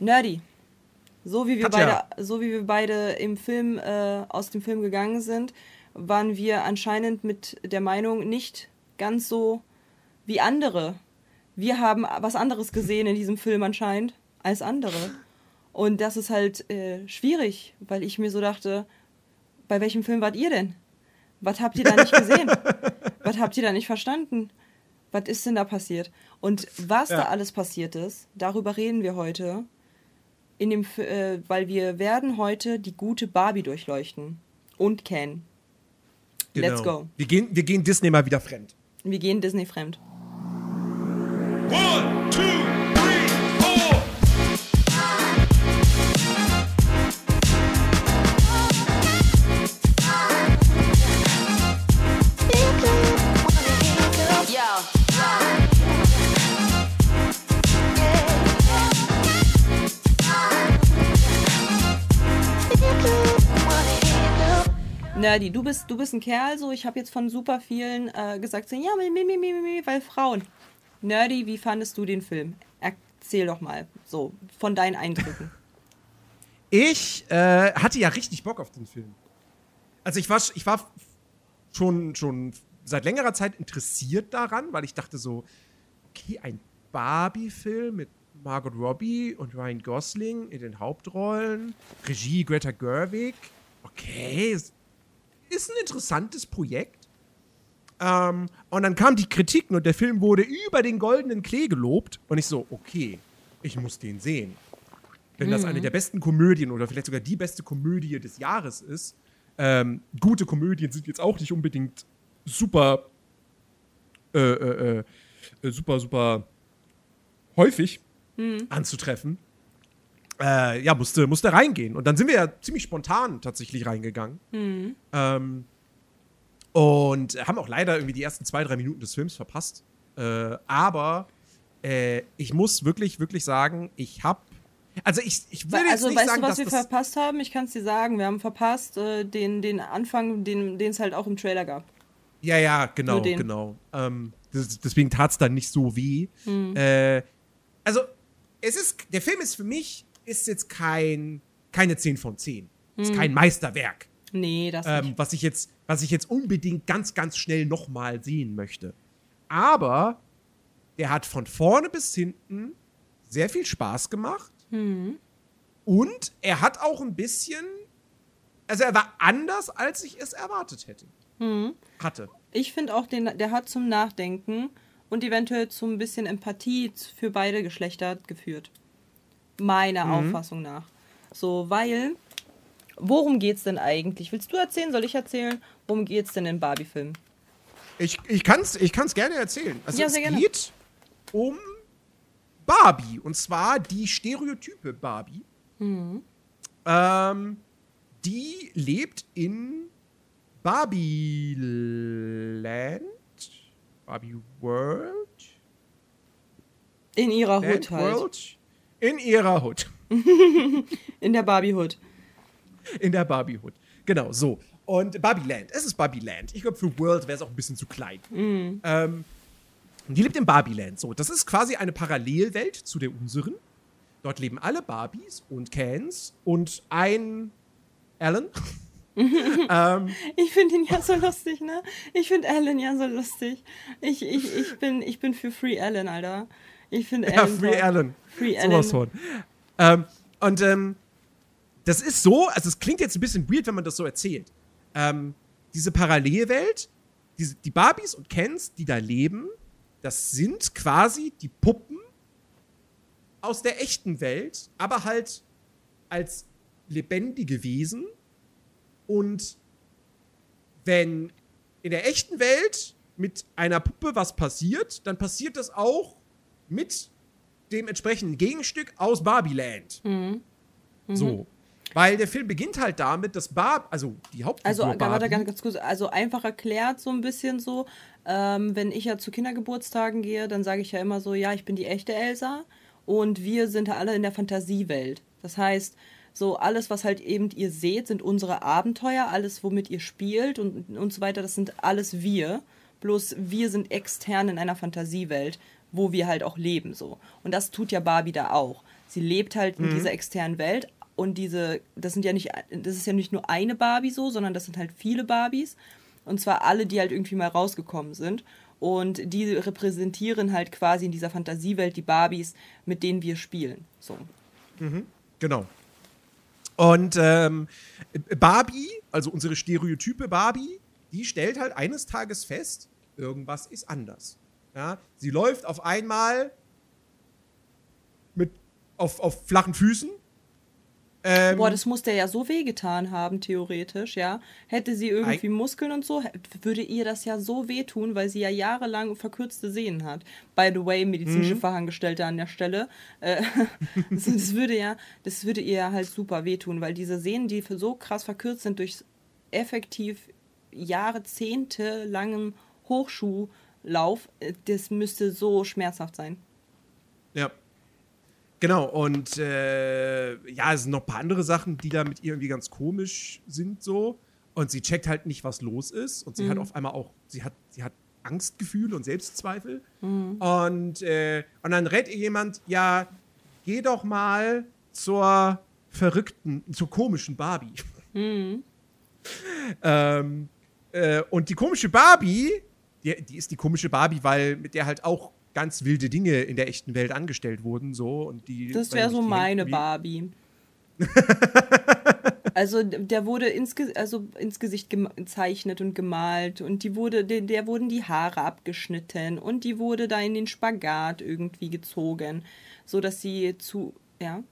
Nerdy. So wie wir Katja. beide, so wie wir beide im Film äh, aus dem Film gegangen sind, waren wir anscheinend mit der Meinung nicht ganz so wie andere. Wir haben was anderes gesehen in diesem Film anscheinend als andere. Und das ist halt äh, schwierig, weil ich mir so dachte, bei welchem Film wart ihr denn? Was habt ihr da nicht gesehen? was habt ihr da nicht verstanden? Was ist denn da passiert? Und was da Ja. alles passiert ist, darüber reden wir heute. In dem, äh, weil wir werden heute die gute Barbie durchleuchten. Und Ken. Let's Genau. go. Wir gehen, wir gehen Disney mal wieder fremd. Wir gehen Disney fremd. One, two, Nerdy, du bist, du bist ein Kerl, so ich habe jetzt von super vielen äh, gesagt, so, ja, mi, mi, mi, mi, weil Frauen. Nerdy, wie fandest du den Film? Erzähl doch mal, so, von deinen Eindrücken. Ich äh, hatte ja richtig Bock auf den Film. Also ich war, ich war schon, schon seit längerer Zeit interessiert daran, weil ich dachte so, okay, ein Barbie-Film mit Margot Robbie und Ryan Gosling in den Hauptrollen, Regie Greta Gerwig. Okay, es ist ein interessantes Projekt. Ähm, und dann kamen die Kritiken und der Film wurde über den goldenen Klee gelobt. Und ich so, okay, ich muss den sehen. Wenn das eine der besten Komödien oder vielleicht sogar die beste Komödie des Jahres ist. Ähm, gute Komödien sind jetzt auch nicht unbedingt super, äh, äh, äh, super, super häufig anzutreffen. Äh, ja, musste, musste reingehen. Und dann sind wir ja ziemlich spontan tatsächlich reingegangen. Ähm, und haben auch leider irgendwie die ersten zwei, drei Minuten des Films verpasst. Äh, aber äh, ich muss wirklich, wirklich sagen, ich habe. Also ich, ich würde jetzt also, nicht weißt sagen, du, was wir verpasst haben? Ich kann es dir sagen, wir haben verpasst äh, den, den Anfang, den es halt auch im Trailer gab. Ja, ja, genau, genau. Ähm, das, deswegen tat es dann nicht so weh. Hm. Äh, also, es ist, der Film ist für mich, ist jetzt kein, keine 10 von 10. Ist Hm. kein Meisterwerk, Nee, das ähm, nicht. was ich jetzt, was ich jetzt unbedingt ganz, ganz schnell nochmal sehen möchte. Aber der hat von vorne bis hinten sehr viel Spaß gemacht. Hm. Und er hat auch ein bisschen, also er war anders, als ich es erwartet hätte. Hm. Hatte. Ich finde auch, den, der hat zum Nachdenken und eventuell zu ein bisschen Empathie für beide Geschlechter geführt. Meiner Auffassung nach. So, weil, worum geht's denn eigentlich? Willst du erzählen? Soll ich erzählen? Worum geht's denn im Barbie-Film? Ich, ich kann es ich kann's gerne erzählen. Also Ja, es gerne. geht um Barbie. Und zwar die Stereotype Barbie. Mhm. Ähm, die lebt in Barbie-Land. Barbie World. In ihrer Land Hood halt. World. In ihrer Hood. In der Barbie-Hood. In der Barbie-Hood. Genau, so. Und Barbie-Land. Es ist Barbie-Land. Ich glaube, für World wäre es auch ein bisschen zu klein. Ähm, die lebt in Barbie-Land. So, das ist quasi eine Parallelwelt zu der unseren. Dort leben alle Barbies und Cans und ein Alan. ähm, Ich finde ihn ja so lustig, ne? Ich finde Alan ja so lustig. Ich, ich, ich, bin, ich bin für Free Alan, Alter. Ich finde ja, Alan. Free. Alan. Free Sowas Alan. von. Ähm, und ähm, das ist so, also es klingt jetzt ein bisschen weird, wenn man das so erzählt. Ähm, diese Parallelwelt, diese, die Barbies und Kens, die da leben, das sind quasi die Puppen aus der echten Welt, aber halt als lebendige Wesen. Und wenn in der echten Welt mit einer Puppe was passiert, dann passiert das auch mit dem entsprechenden Gegenstück aus Barbieland. Mhm. So. Weil der Film beginnt halt damit, dass Barb, also die Hauptfigur Also, Barbie, ganz, ganz kurz, also einfach erklärt so ein bisschen so, ähm, wenn ich ja zu Kindergeburtstagen gehe, dann sage ich ja immer so, ja, ich bin die echte Elsa und wir sind ja alle in der Fantasiewelt. Das heißt, so alles, was halt eben ihr seht, sind unsere Abenteuer, alles, womit ihr spielt und, und so weiter, das sind alles wir. Bloß wir sind extern in einer Fantasiewelt, wo wir halt auch leben so. Und das tut ja Barbie da auch. Sie lebt halt in dieser externen Welt und diese, das sind ja nicht, das ist ja nicht nur eine Barbie so, sondern das sind halt viele Barbies. Und zwar alle, die halt irgendwie mal rausgekommen sind. Und die repräsentieren halt quasi in dieser Fantasiewelt die Barbies, mit denen wir spielen. So. Genau. Und ähm, Barbie, also unsere Stereotype Barbie, die stellt halt eines Tages fest, irgendwas ist anders. Ja, sie läuft auf einmal mit auf, auf flachen Füßen. Ähm, Boah, das muss der ja so wehgetan haben, theoretisch, ja. Hätte sie irgendwie Muskeln und so, würde ihr das ja so wehtun, weil sie ja jahrelang verkürzte Sehnen hat. By the way, Mhm. medizinische Fachangestellte an der Stelle. Äh, das, das würde ja, das würde ihr ja halt super wehtun, weil diese Sehnen, die so krass verkürzt sind durch effektiv Jahrzehnte langem Hochschuhlauf, äh, das müsste so schmerzhaft sein. Ja. Genau, und äh, ja, es sind noch ein paar andere Sachen, die da mit ihr irgendwie ganz komisch sind so. Und sie checkt halt nicht, was los ist. Und sie hat auf einmal auch, sie hat, sie hat Angstgefühle und Selbstzweifel. Und, äh, und dann rät ihr jemand, ja, geh doch mal zur verrückten, zur komischen Barbie. ähm, äh, und die komische Barbie, die, die ist die komische Barbie, weil mit der halt auch ganz wilde Dinge in der echten Welt angestellt wurden, so und die. Das wäre so meine Barbie. also der wurde ins, also ins Gesicht gezeichnet und gemalt und die wurde, der, der wurden die Haare abgeschnitten und die wurde da in den Spagat irgendwie gezogen, so dass sie zu, ja.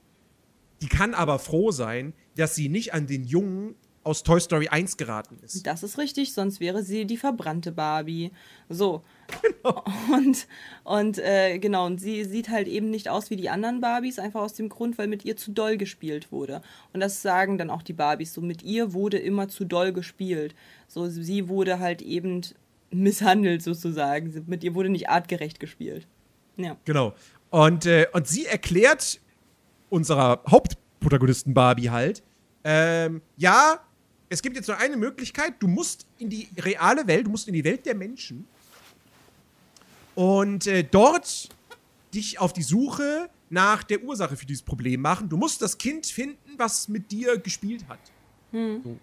Die kann aber froh sein, dass sie nicht an den Jungen aus Toy Story 1 geraten ist. Das ist richtig, sonst wäre sie die verbrannte Barbie. So. Und, und äh, genau, und sie sieht halt eben nicht aus wie die anderen Barbies, einfach aus dem Grund, weil mit ihr zu doll gespielt wurde. Und das sagen dann auch die Barbies. So, mit ihr wurde immer zu doll gespielt. So, sie wurde halt eben misshandelt sozusagen. Mit ihr wurde nicht artgerecht gespielt. Ja. Genau. Und, äh, und sie erklärt unserer Hauptprotagonisten Barbie halt, ähm, ja, es gibt jetzt nur eine Möglichkeit, du musst in die reale Welt, du musst in die Welt der Menschen und äh, dort dich auf die Suche nach der Ursache für dieses Problem machen. Du musst das Kind finden, was mit dir gespielt hat. So.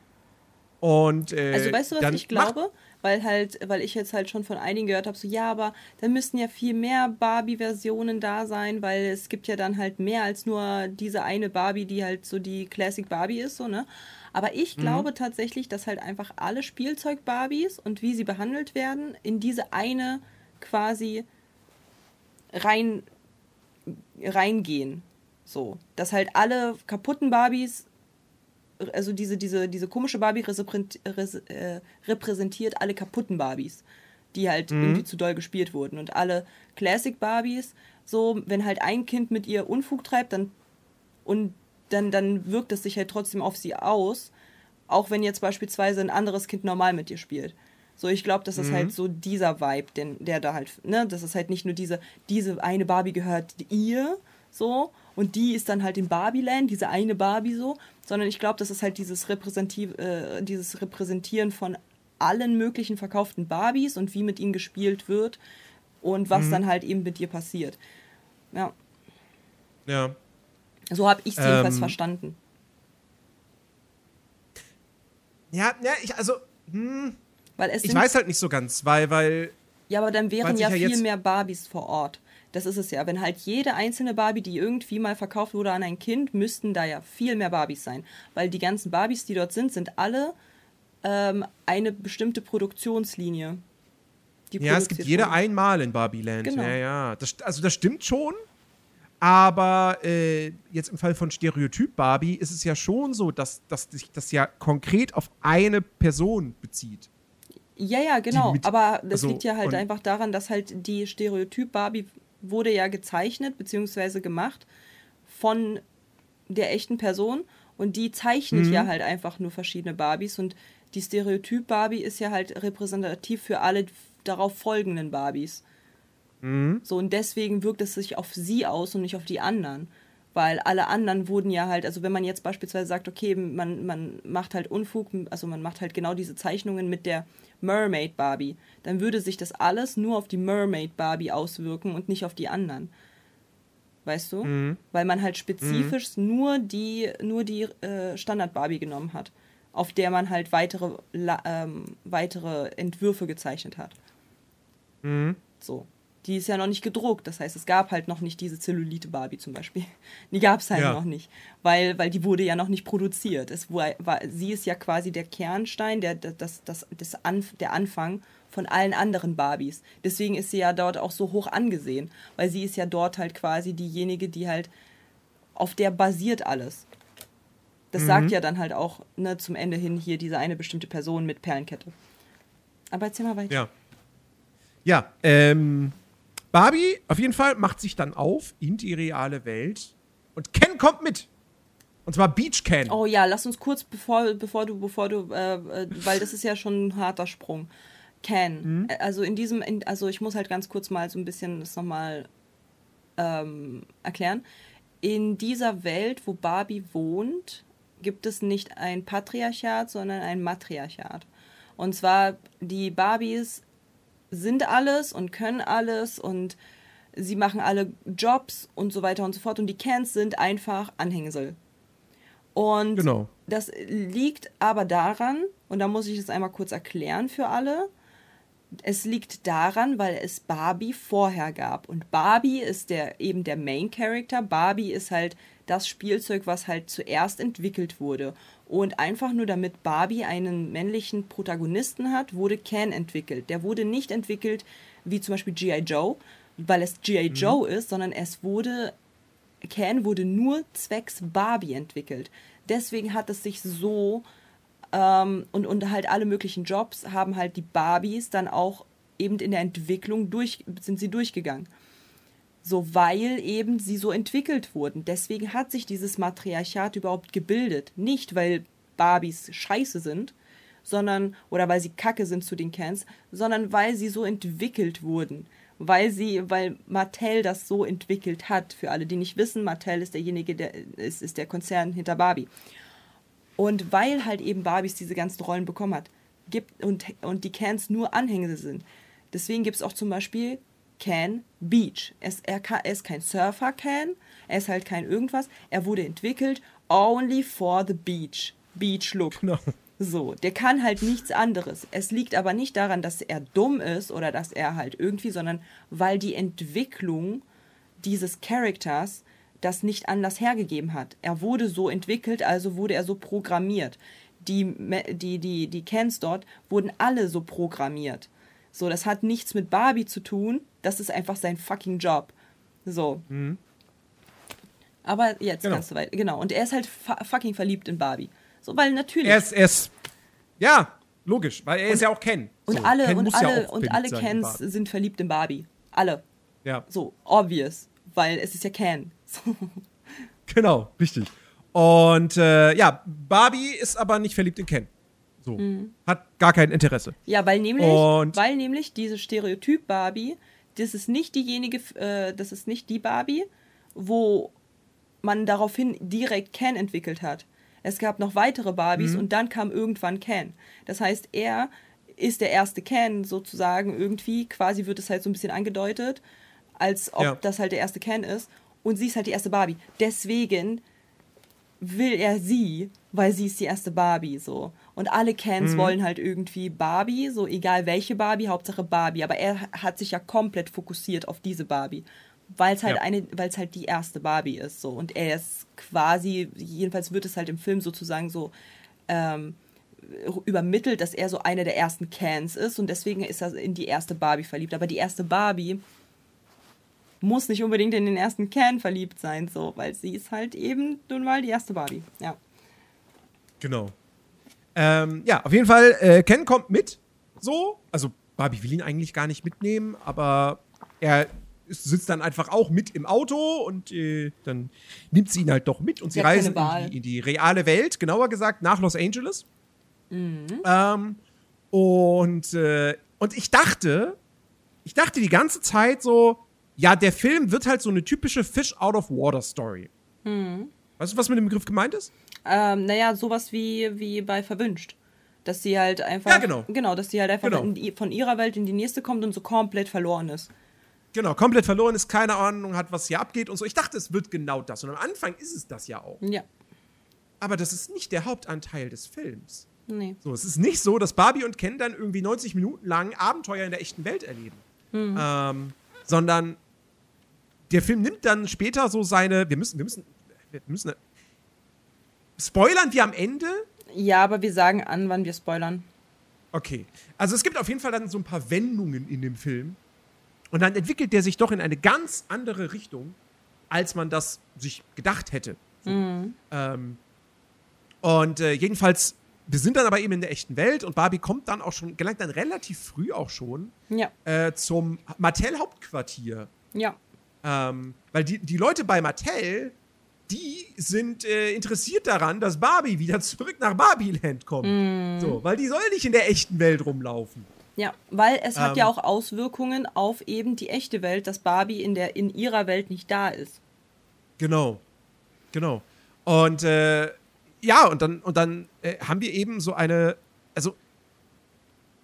Und äh, Also weißt du, was ich glaube? Weil halt, weil ich jetzt halt schon von einigen gehört habe, so ja, aber dann müssten ja viel mehr Barbie-Versionen da sein, weil es gibt ja dann halt mehr als nur diese eine Barbie, die halt so die Classic Barbie ist, so, ne? Aber ich Mhm. glaube tatsächlich, dass halt einfach alle Spielzeug-Barbies und wie sie behandelt werden, in diese eine quasi rein reingehen. So. Dass halt alle kaputten Barbies also diese, diese, diese komische Barbie äh, repräsentiert alle kaputten Barbies, die halt irgendwie zu doll gespielt wurden. Und alle Classic Barbies, so, wenn halt ein Kind mit ihr Unfug treibt, dann und dann, dann wirkt es sich halt trotzdem auf sie aus, auch wenn jetzt beispielsweise ein anderes Kind normal mit ihr spielt. So, ich glaube, das ist halt so dieser Vibe, den, der da halt, ne, das ist halt nicht nur diese, diese eine Barbie gehört ihr, so, und die ist dann halt in Barbieland, diese eine Barbie so, sondern ich glaube, das ist halt dieses, Repräsentiv, äh, dieses Repräsentieren von allen möglichen verkauften Barbies und wie mit ihnen gespielt wird und was dann halt eben mit ihr passiert. Ja, Ja. So habe ich es jedenfalls Ähm, verstanden. Ja, ja, ich, also, hm, Weil es ich weiß halt nicht so ganz, weil, weil Ja, aber dann wären ja ja viel mehr Barbies vor Ort. Das ist es ja. Wenn halt jede einzelne Barbie, die irgendwie mal verkauft wurde an ein Kind, müssten da ja viel mehr Barbies sein. Weil die ganzen Barbies, die dort sind, sind alle ähm, eine bestimmte Produktionslinie. die Ja, es gibt jede einmal in Barbieland. Genau. Ja, ja. Das, also das stimmt schon. Aber äh, jetzt im Fall von Stereotyp Barbie ist es ja schon so, dass, dass sich das ja konkret auf eine Person bezieht. Ja, ja, genau. mit- aber das also, liegt ja halt einfach daran, dass halt die Stereotyp Barbie wurde ja gezeichnet bzw. gemacht von der echten Person und die zeichnet Mhm. ja halt einfach nur verschiedene Barbies und die Stereotyp Barbie ist ja halt repräsentativ für alle darauf folgenden Barbies. Mhm. So und deswegen wirkt es sich auf sie aus und nicht auf die anderen. Weil alle anderen wurden ja halt, also wenn man jetzt beispielsweise sagt, okay, man, man macht halt Unfug, also man macht halt genau diese Zeichnungen mit der Mermaid Barbie, dann würde sich das alles nur auf die Mermaid Barbie auswirken und nicht auf die anderen. weißt du? Mhm. Weil man halt spezifisch nur die, nur die äh, Standard-Barbie genommen hat, auf der man halt weitere, ähm, weitere Entwürfe gezeichnet hat. Mhm. So. Die ist ja noch nicht gedruckt, das heißt, es gab halt noch nicht diese Zellulite-Barbie zum Beispiel. Die gab es halt Ja. noch nicht, weil, weil die wurde ja noch nicht produziert. Es war, war, sie ist ja quasi der Kernstein, der, das, das, das Anf der Anfang von allen anderen Barbies. Deswegen ist sie ja dort auch so hoch angesehen, weil sie ist ja dort halt quasi diejenige, die halt, auf der basiert alles. Das sagt ja dann halt auch ne, zum Ende hin hier diese eine bestimmte Person mit Perlenkette. Aber erzähl mal weiter. Ja. Ja, ähm, Barbie auf jeden Fall macht sich dann auf in die reale Welt und Ken kommt mit. Und zwar Beach Ken. Oh ja, lass uns kurz, bevor, bevor du, bevor du, äh, äh, weil das ist ja schon ein harter Sprung. Ken. Äh, Also in diesem, in, also ich muss halt ganz kurz mal so ein bisschen das nochmal ähm, erklären. In dieser Welt, wo Barbie wohnt, gibt es nicht ein Patriarchat, sondern ein Matriarchat. Und zwar die Barbies sind alles und können alles und sie machen alle Jobs und so weiter und so fort. Und die Kens sind einfach Anhängsel. Und Genau. das liegt aber daran, und da muss ich es einmal kurz erklären für alle, es liegt daran, weil es Barbie vorher gab. Und Barbie ist der, eben der Main Character. Barbie ist halt das Spielzeug, was halt zuerst entwickelt wurde. Und einfach nur damit Barbie einen männlichen Protagonisten hat, wurde Ken entwickelt. Der wurde nicht entwickelt wie zum Beispiel G.I. Joe, weil es G.I. Joe ist, sondern es wurde Ken wurde nur zwecks Barbie entwickelt. Deswegen hat es sich so ähm, und, und halt alle möglichen Jobs haben halt die Barbies dann auch eben in der Entwicklung durch, sind sie durchgegangen. So, weil eben sie so entwickelt wurden. Deswegen hat sich dieses Matriarchat überhaupt gebildet. Nicht, weil Barbies scheiße sind, sondern, oder weil sie kacke sind zu den Cans, sondern weil sie so entwickelt wurden. Weil sie, weil Mattel das so entwickelt hat. Für alle, die nicht wissen, Mattel ist derjenige, der ist, ist der Konzern hinter Barbie. Und weil halt eben Barbies diese ganzen Rollen bekommen hat, gibt und, und die Cans nur Anhänger sind. Deswegen gibt es auch zum Beispiel Can Beach. Es, er, kann, er ist kein Surfer-Can, er ist halt kein irgendwas. Er wurde entwickelt only for the beach. Beach Look. Genau. So, der kann halt nichts anderes. Es liegt aber nicht daran, dass er dumm ist oder dass er halt irgendwie, sondern weil die Entwicklung dieses Charakters das nicht anders hergegeben hat. Er wurde so entwickelt, also wurde er so programmiert. Die, die, die, die Cans dort wurden alle so programmiert. So, das hat nichts mit Barbie zu tun. Das ist einfach sein fucking Job. So. Aber jetzt Genau. kannst du weiter. Genau. Und er ist halt fu- fucking verliebt in Barbie. So, weil natürlich. Er ist, er ist, ja, logisch, weil er ist ja auch Ken. und So, alle, Ken und ja alle, auch und alle Barbie. sind verliebt in Barbie. Alle. Ja, So, obvious. Weil es ist ja Ken. So. genau, richtig. Und äh, ja, Barbie ist aber nicht verliebt in Ken. So. Mhm. Hat gar kein Interesse. Ja, weil nämlich, Und- weil nämlich diese Stereotyp Barbie, das ist nicht diejenige, äh, das ist nicht die Barbie, wo man daraufhin direkt Ken entwickelt hat. Es gab noch weitere Barbies Mhm. und dann kam irgendwann Ken. Das heißt, er ist der erste Ken sozusagen irgendwie, quasi wird es halt so ein bisschen angedeutet, als ob Ja. das halt der erste Ken ist. Und sie ist halt die erste Barbie. Deswegen will er sie, weil sie ist die erste Barbie so. Und alle Mhm. Cans wollen halt irgendwie Barbie, so egal welche Barbie, Hauptsache Barbie. Aber er hat sich ja komplett fokussiert auf diese Barbie. Weil es halt Ja. eine, weil es halt die erste Barbie ist so. Und er ist quasi, jedenfalls wird es halt im Film sozusagen so ähm, übermittelt, dass er so einer der ersten Cans ist und deswegen ist er in die erste Barbie verliebt. Aber die erste Barbie muss nicht unbedingt in den ersten Can verliebt sein, so, weil sie ist halt eben nun mal die erste Barbie. Ja. Genau. Ähm, ja, auf jeden Fall, äh, Ken kommt mit. So. Also, Barbie will ihn eigentlich gar nicht mitnehmen, aber er sitzt dann einfach auch mit im Auto und äh, dann nimmt sie ihn halt doch mit und sie reisen in die, in die reale Welt, genauer gesagt nach Los Angeles. Mhm. Ähm, und, äh, und ich dachte, ich dachte die ganze Zeit so, ja, der Film wird halt so eine typische Fish out of water Story. Mhm. Weißt du, was mit dem Begriff gemeint ist? Ähm, naja, sowas wie, wie bei Verwünscht. Dass sie halt einfach. Ja, genau. Genau, dass sie halt einfach Genau. in von ihrer Welt in die nächste kommt und so komplett verloren ist. Genau, komplett verloren ist, keine Ahnung hat, was hier abgeht und so. Ich dachte, es wird genau das. Und am Anfang ist es das ja auch. Ja. Aber das ist nicht der Hauptanteil des Films. Nee. So, es ist nicht so, dass Barbie und Ken dann irgendwie 90 Minuten lang Abenteuer in der echten Welt erleben. Ähm, sondern der Film nimmt dann später so seine. Wir müssen, wir müssen, wir müssen. Spoilern wir am Ende? Ja, aber wir sagen an, wann wir spoilern. Okay. Also es gibt auf jeden Fall dann so ein paar Wendungen in dem Film. Und dann entwickelt der sich doch in eine ganz andere Richtung, als man das sich gedacht hätte. So. Ähm, und äh, jedenfalls, wir sind dann aber eben in der echten Welt und Barbie kommt dann auch schon, gelangt dann relativ früh auch schon Ja. äh, zum Mattel-Hauptquartier. Ja. Ähm, weil die, die Leute bei Mattel, die sind äh, interessiert daran, dass Barbie wieder zurück nach Barbieland kommt. So, weil die soll nicht in der echten Welt rumlaufen. Ja, weil es hat Ähm. ja auch Auswirkungen auf eben die echte Welt, dass Barbie in, der, in ihrer Welt nicht da ist. Genau. Genau. Und äh, ja, und dann, und dann äh, haben wir eben so eine, also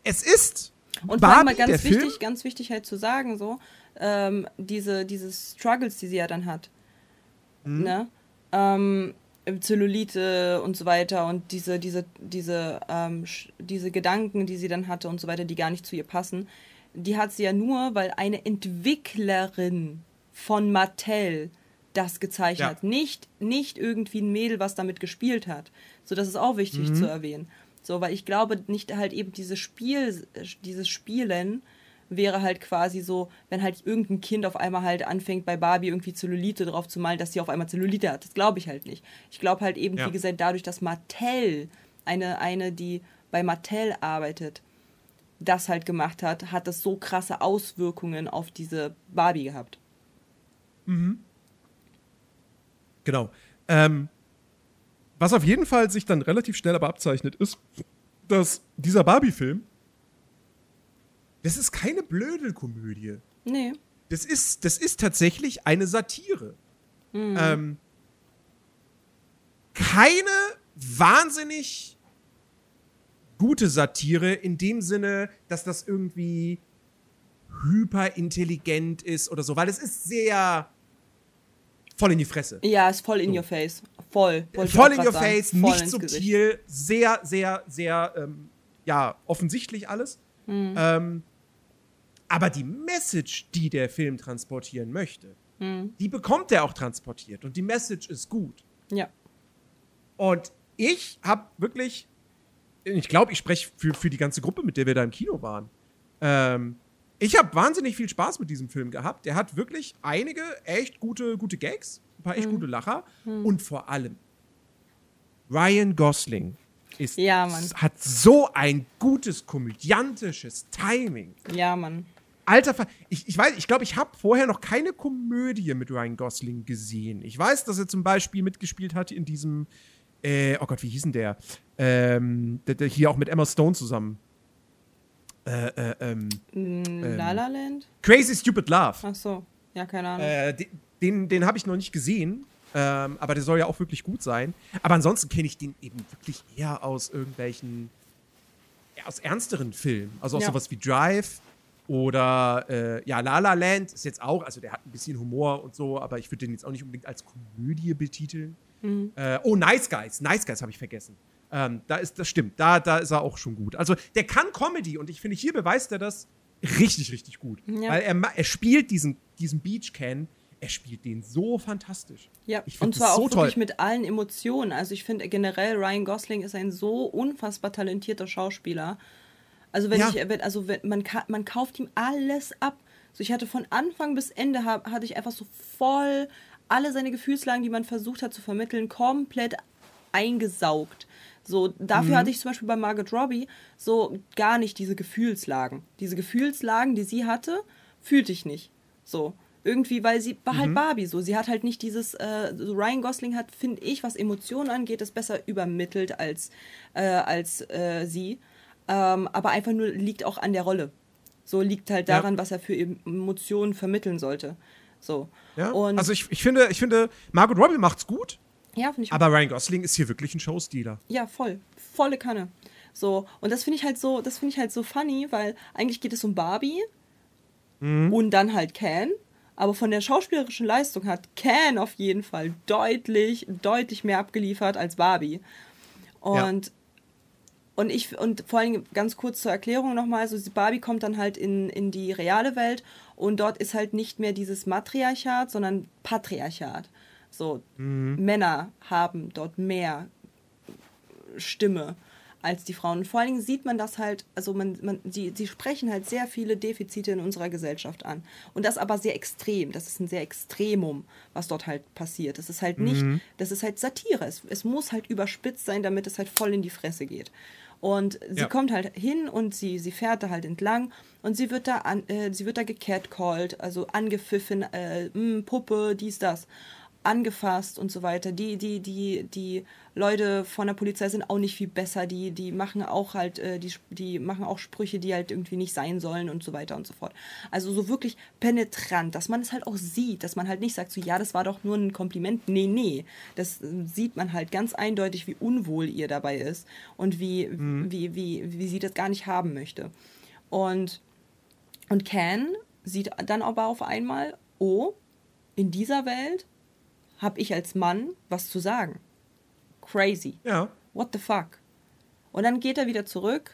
es ist Und allem mal ganz Film, wichtig, ganz wichtig halt zu sagen, so, ähm, diese, diese Struggles, die sie ja dann hat. Mhm. Ne? Ähm, Zellulite und so weiter und diese, diese, diese, ähm, diese Gedanken, die sie dann hatte und so weiter, die gar nicht zu ihr passen, die hat sie ja nur, weil eine Entwicklerin von Mattel das gezeichnet Ja. hat. Nicht, nicht irgendwie ein Mädel, was damit gespielt hat. So, das ist auch wichtig Mhm. zu erwähnen. So, weil ich glaube, nicht halt eben dieses Spiel, dieses Spielen wäre halt quasi so, wenn halt irgendein Kind auf einmal halt anfängt, bei Barbie irgendwie Zellulite drauf zu malen, dass sie auf einmal Zellulite hat. Das glaube ich halt nicht. Ich glaube halt eben, Ja. wie gesagt, dadurch, dass Mattel, eine, eine, die bei Mattel arbeitet, das halt gemacht hat, hat das so krasse Auswirkungen auf diese Barbie gehabt. Genau. Ähm, was auf jeden Fall sich dann relativ schnell aber abzeichnet, ist, dass dieser Barbie-Film, das ist keine blöde Komödie. Nee. Das ist, das ist tatsächlich eine Satire. Ähm, keine wahnsinnig gute Satire in dem Sinne, dass das irgendwie hyperintelligent ist oder so, weil es ist sehr voll in die Fresse. Ja, ist voll in your face. Voll. ich voll in your sagen. face, Voll nicht subtil, Gesicht. sehr, sehr, sehr, ähm, ja, offensichtlich alles. Hm. Ähm, aber die Message, die der Film transportieren möchte, Hm. die bekommt er auch transportiert und die Message ist gut. Ja. Und ich habe wirklich, ich glaube, ich spreche für, für die ganze Gruppe, mit der wir da im Kino waren. Ähm, ich habe wahnsinnig viel Spaß mit diesem Film gehabt. Der hat wirklich einige echt gute, gute Gags, ein paar echt gute Lacher und vor allem Ryan Gosling ist, Ja, hat so ein gutes komödiantisches Timing. Ja, Mann. Alter, Ver ich, ich weiß, ich glaube, ich habe vorher noch keine Komödie mit Ryan Gosling gesehen. Ich weiß, dass er zum Beispiel mitgespielt hat in diesem, äh, oh Gott, wie hieß denn der? Ähm, der, der hier auch mit Emma Stone zusammen. Äh, äh, ähm, La La Land? Crazy Stupid Love. Ach so. Ja, keine Ahnung. Äh, de- den den habe ich noch nicht gesehen, ähm, aber der soll ja auch wirklich gut sein. Aber ansonsten kenne ich den eben wirklich eher aus irgendwelchen, aus ernsteren Filmen. Also aus Ja. sowas wie Drive oder äh, ja, La La Land ist jetzt auch, also der hat ein bisschen Humor und so, aber ich würde den jetzt auch nicht unbedingt als Komödie betiteln. Äh, oh, Nice Guys, Nice Guys habe ich vergessen. Ähm, da ist, das stimmt, da, da ist er auch schon gut. Also der kann Comedy und ich finde, hier beweist er das richtig, richtig gut. Ja. Weil er, er spielt diesen, diesen Beach Can, er spielt den so fantastisch. Ja, und zwar das auch so wirklich toll. mit allen Emotionen. Also ich finde generell Ryan Gosling ist ein so unfassbar talentierter Schauspieler. Also wenn Ja. ich, wenn, also wenn, man, man kauft ihm alles ab. So ich hatte von Anfang bis Ende hab, hatte ich einfach so voll alle seine Gefühlslagen, die man versucht hat zu vermitteln, komplett eingesaugt. So, dafür Mhm. hatte ich zum Beispiel bei Margot Robbie so gar nicht diese Gefühlslagen. Diese Gefühlslagen, die sie hatte, fühlte ich nicht. So. Irgendwie, weil sie war Mhm. halt Barbie so. Sie hat halt nicht dieses, äh, so Ryan Gosling hat, finde ich, was Emotionen angeht, das besser übermittelt als, äh, als äh, sie. Ähm, aber einfach nur liegt auch an der Rolle. So liegt halt Ja. daran, was er für Emotionen vermitteln sollte. So. Ja? Und also ich, ich, finde, ich finde, Margot Robbie macht's gut, ja, finde ich aber Ryan Gosling ist hier wirklich ein Showstealer. Ja, voll. Volle Kanne. So, und das finde ich halt so, das finde ich halt so funny, weil eigentlich geht es um Barbie und dann halt Ken. Aber von der schauspielerischen Leistung hat Ken auf jeden Fall deutlich, deutlich mehr abgeliefert als Barbie. Und, und ich, und vor allem ganz kurz zur Erklärung nochmal, so Barbie kommt dann halt in, in die reale Welt und dort ist halt nicht mehr dieses Matriarchat, sondern Patriarchat. So, Männer haben dort mehr Stimme als die Frauen. Und vor allen Dingen sieht man das halt, also man, man, sie, sie sprechen halt sehr viele Defizite in unserer Gesellschaft an. Und das aber sehr extrem. Das ist ein sehr Extremum, was dort halt passiert. Das ist halt nicht, das ist halt Satire. Es, es muss halt überspitzt sein, damit es halt voll in die Fresse geht. Und sie Ja. kommt halt hin und sie, sie fährt da halt entlang und sie wird da an, äh, sie wird da gecatcalled, also angepfiffen, äh, mh, Puppe, dies, das, angefasst und so weiter. Die, die, die, die Leute von der Polizei sind auch nicht viel besser, die, die machen auch halt, äh, die, die machen auch Sprüche, die halt irgendwie nicht sein sollen und so weiter und so fort. Also so wirklich penetrant, dass man es halt auch sieht, dass man halt nicht sagt, so ja, das war doch nur ein Kompliment. Nee, nee. Das äh, sieht man halt ganz eindeutig, wie unwohl ihr dabei ist und wie, wie, wie, wie sie das gar nicht haben möchte. Und und Ken sieht dann aber auf einmal, oh, in dieser Welt habe ich als Mann was zu sagen. Crazy. Ja. What the fuck? Und dann geht er wieder zurück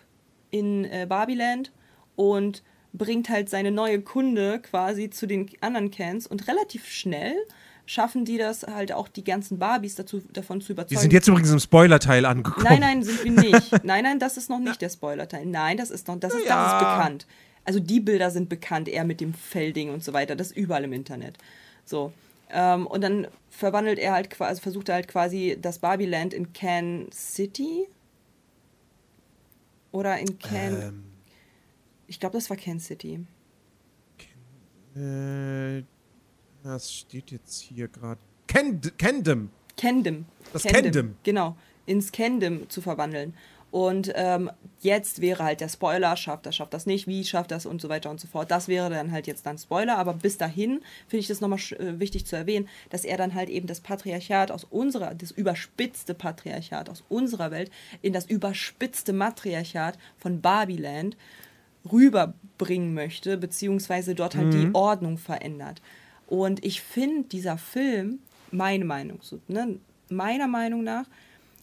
in äh, Barbieland und bringt halt seine neue Kunde quasi zu den anderen Cans und relativ schnell schaffen die das halt auch die ganzen Barbies dazu, davon zu überzeugen. Wir sind jetzt übrigens im Spoiler-Teil angekommen. Nein, nein, sind wir nicht. Nein, nein, das ist noch nicht der Spoiler-Teil. Nein, das ist noch, das ist, das Ja. ist bekannt. Also die Bilder sind bekannt, eher mit dem Fellding und so weiter. Das ist überall im Internet. So. Ähm, und dann verwandelt er halt quasi, also versucht er halt quasi das Barbieland in Can City? Oder in Can. Ähm, ich glaube, das war Can City. äh, das steht jetzt hier gerade. Kend Kendem. Kendem. Das Kendem. Genau, ins Kendem zu verwandeln. Und ähm, jetzt wäre halt der Spoiler, schafft das, schafft das nicht, wie schafft das und so weiter und so fort. Das wäre dann halt jetzt dann Spoiler, aber bis dahin finde ich das nochmal äh, wichtig zu erwähnen, dass er dann halt eben das Patriarchat aus unserer, das überspitzte Patriarchat aus unserer Welt in das überspitzte Matriarchat von Barbiland rüberbringen möchte, beziehungsweise dort halt die Ordnung verändert. Und ich finde, dieser Film, meine Meinung, so, ne, meiner Meinung nach,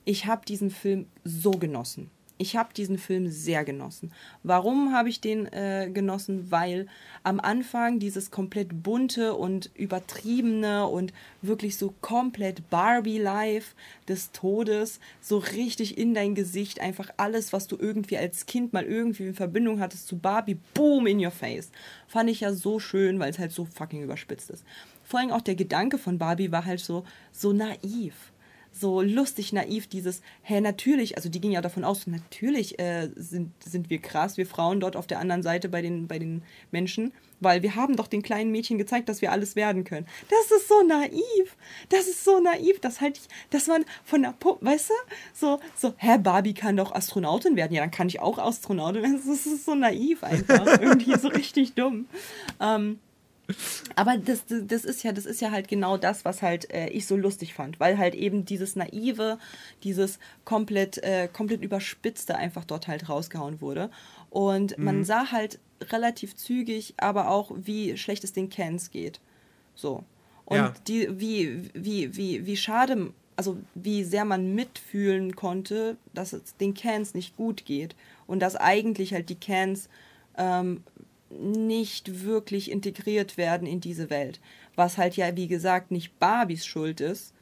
ich habe diesen Film so genossen. Ich habe diesen Film sehr genossen. Warum habe ich den äh, genossen? Weil am Anfang dieses komplett bunte und übertriebene und wirklich so komplett Barbie-Life des Todes, so richtig in dein Gesicht, einfach alles, was du irgendwie als Kind mal irgendwie in Verbindung hattest zu Barbie, boom, in your face. Fand ich ja so schön, weil es halt so fucking überspitzt ist. Vor allem auch der Gedanke von Barbie war halt so, so naiv so lustig naiv dieses, hä, natürlich, also die ging ja davon aus, natürlich äh, sind, sind wir krass, wir Frauen dort auf der anderen Seite bei den, bei den Menschen, weil wir haben doch den kleinen Mädchen gezeigt, dass wir alles werden können. Das ist so naiv, das ist so naiv, das halt ich, dass man von der Puppe, weißt du, so, so, hä, Barbie kann doch Astronautin werden, ja, dann kann ich auch Astronautin werden, das ist so naiv einfach, irgendwie so richtig dumm. Ähm, aber das, das, ist ja, das ist ja halt genau das, was halt äh, ich so lustig fand, weil halt eben dieses naive, dieses komplett, äh, komplett überspitzte einfach dort halt rausgehauen wurde. Und man sah halt relativ zügig, aber auch, wie schlecht es den Cans geht. So. Und Ja. die, wie, wie, wie, wie schade, also wie sehr man mitfühlen konnte, dass es den Cans nicht gut geht. Und dass eigentlich halt die Cans ähm, nicht wirklich integriert werden in diese Welt. Was halt ja, wie gesagt, nicht Barbies Schuld ist,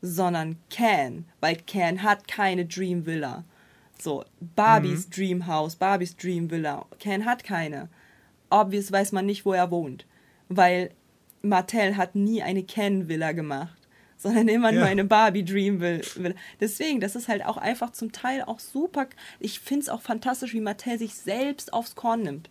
sondern Ken, weil Ken hat keine Dream Villa. So, Barbies Dream House, Barbies Dream Villa. Ken hat keine. Obvious weiß man nicht, wo er wohnt, weil Mattel hat nie eine Ken Villa gemacht, sondern immer nur Ja. eine Barbie Dream Villa. Deswegen, das ist halt auch einfach zum Teil auch super. Ich finde es auch fantastisch, wie Mattel sich selbst aufs Korn nimmt.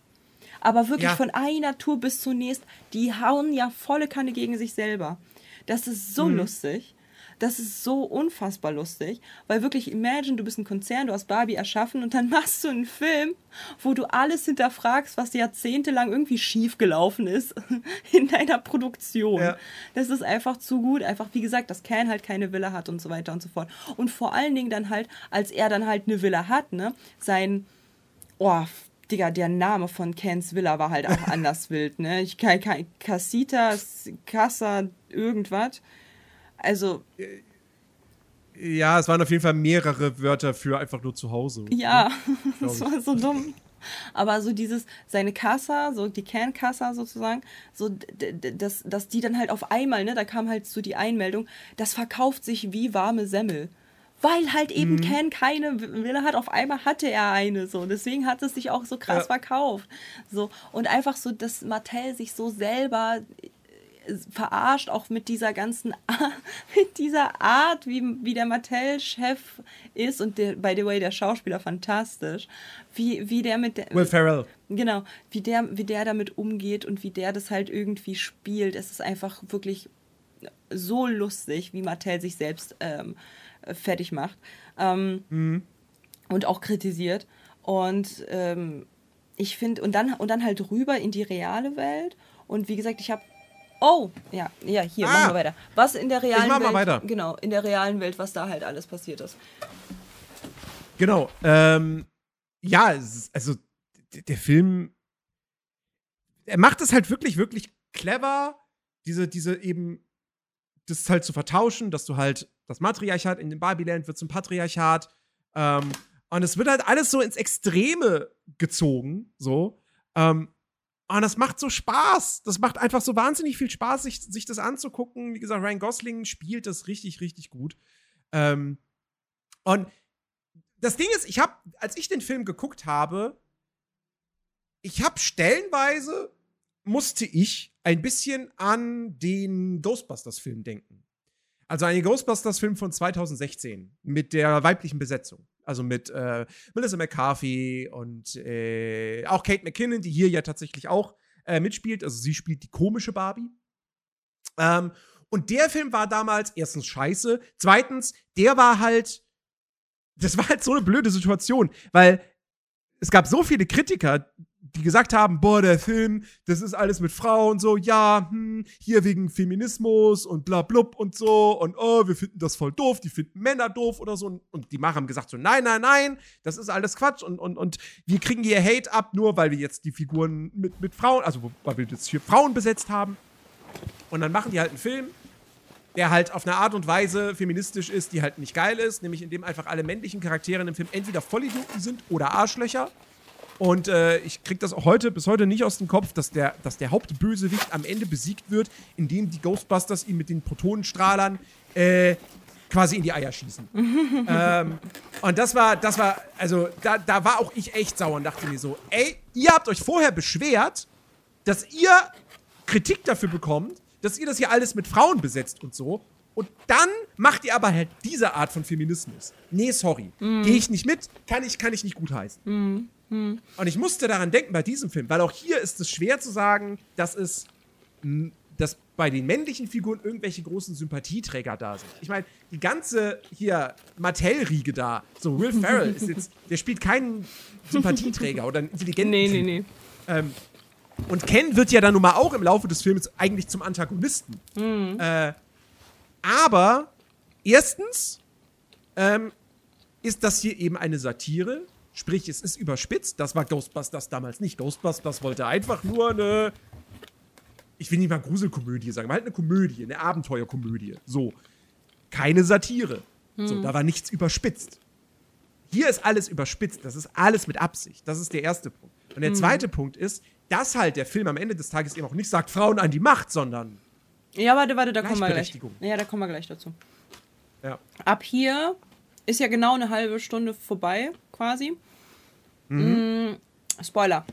Aber wirklich Ja. von einer Tour bis zur nächsten, die hauen ja volle Kanne gegen sich selber. Das ist so lustig. Das ist so unfassbar lustig, weil wirklich, imagine, du bist ein Konzern, du hast Barbie erschaffen und dann machst du einen Film, wo du alles hinterfragst, was jahrzehntelang irgendwie schiefgelaufen ist in deiner Produktion. Ja. Das ist einfach zu gut. Einfach, wie gesagt, dass Ken halt keine Villa hat und so weiter und so fort. Und vor allen Dingen dann halt, als er dann halt eine Villa hat, ne, sein, oh, Digga, der Name von Kens Villa war halt auch anders wild, ne? Ich kann, kann Casita, Casa, irgendwas. Also, Ja, es waren auf jeden Fall mehrere Wörter für einfach nur zu Hause. ja, Glaub das war so dumm. Aber so dieses, seine Casa, so die Can-Casa sozusagen, so, dass, dass die dann halt auf einmal, ne, da kam halt so die Einmeldung, das verkauft sich wie warme Semmel. Weil halt eben Ken keine Villa hat, auf einmal hatte er eine so. Deswegen hat es sich auch so krass Ja. verkauft. So. Und einfach so, dass Mattel sich so selber äh, verarscht, auch mit dieser ganzen, mit dieser Art, wie, wie der Mattel-Chef ist und der, by the way, der Schauspieler fantastisch, wie, wie der mit der, Will Ferrell. genau, wie der, wie der damit umgeht und wie der das halt irgendwie spielt. Es ist einfach wirklich so lustig, wie Mattel sich selbst ähm, äh, fertig macht ähm, und auch kritisiert. Und ähm, ich finde, und dann, und dann halt rüber in die reale Welt. Und wie gesagt, ich habe. Oh, ja, ja, hier, Ah. machen wir weiter. Was in der realen mach mal Welt. weiter. Genau, in der realen Welt, was da halt alles passiert ist. Genau. Ähm, ja, also der Film, er macht es halt wirklich, wirklich clever, diese, diese eben, das halt zu vertauschen, dass du halt das Matriarchat in dem Barbieland wird zum Patriarchat. Ähm, und es wird halt alles so ins Extreme gezogen, so. Ähm, und das macht so Spaß. Das macht einfach so wahnsinnig viel Spaß, sich, sich das anzugucken. Wie gesagt, Ryan Gosling spielt das richtig, richtig gut. Ähm, und das Ding ist, ich habe, als ich den Film geguckt habe, ich habe stellenweise musste ich ein bisschen an den Ghostbusters-Film denken. Also den Ghostbusters-Film von 2016 mit der weiblichen Besetzung. Also mit äh, Melissa McCarthy und äh, auch Kate McKinnon, die hier ja tatsächlich auch äh, mitspielt. Also sie spielt die komische Barbie. Ähm, und der Film war damals erstens scheiße. Zweitens, der war halt das war halt so eine blöde Situation, weil es gab so viele Kritiker, die gesagt haben, boah, der Film, das ist alles mit Frauen so, ja, hm, hier wegen Feminismus und bla blub und so und oh, wir finden das voll doof, die finden Männer doof oder so und, und die Macher haben gesagt so, nein, nein, nein, das ist alles Quatsch und, und, und wir kriegen hier Hate ab, nur weil wir jetzt die Figuren mit, mit Frauen, also weil wir jetzt hier Frauen besetzt haben und dann machen die halt einen Film, der halt auf eine Art und Weise feministisch ist, die halt nicht geil ist, nämlich indem einfach alle männlichen Charaktere dem Film entweder Vollidioten sind oder Arschlöcher. Und äh, ich krieg das auch heute bis heute nicht aus dem Kopf, dass der, dass der Hauptbösewicht am Ende besiegt wird, indem die Ghostbusters ihn mit den Protonenstrahlern äh, quasi in die Eier schießen. ähm, und das war, das war, also da, da war auch ich echt sauer und dachte mir so, ey, ihr habt euch vorher beschwert, dass ihr Kritik dafür bekommt, dass ihr das hier alles mit Frauen besetzt und so. Und dann macht ihr aber halt diese Art von Feminismus. Nee, sorry. Gehe ich nicht mit, kann ich, kann ich nicht gutheißen. Und ich musste daran denken bei diesem Film, weil auch hier ist es schwer zu sagen, dass es dass bei den männlichen Figuren irgendwelche großen Sympathieträger da sind. Ich meine, die ganze hier Mattel-Riege da, so Will Ferrell ist jetzt, der spielt keinen Sympathieträger oder einen intelligenten Nee, nee, nee. Ähm, und Ken wird ja dann nun mal auch im Laufe des Films eigentlich zum Antagonisten. Äh, aber erstens ähm, ist das hier eben eine Satire. Sprich, es ist überspitzt. Das war Ghostbusters damals nicht. Ghostbusters wollte einfach nur eine. Ich will nicht mal Gruselkomödie sagen, aber halt eine Komödie, eine Abenteuerkomödie. So. Keine Satire. So, da war nichts überspitzt. Hier ist alles überspitzt. Das ist alles mit Absicht. Das ist der erste Punkt. Und der zweite Punkt ist, dass halt der Film am Ende des Tages eben auch nicht sagt, Frauen an die Macht, sondern Ja, warte, warte, da kommen wir gleich. Ja, da kommen wir gleich dazu. ja. Ab hier ist ja genau eine halbe Stunde vorbei, quasi. Mm, Spoiler.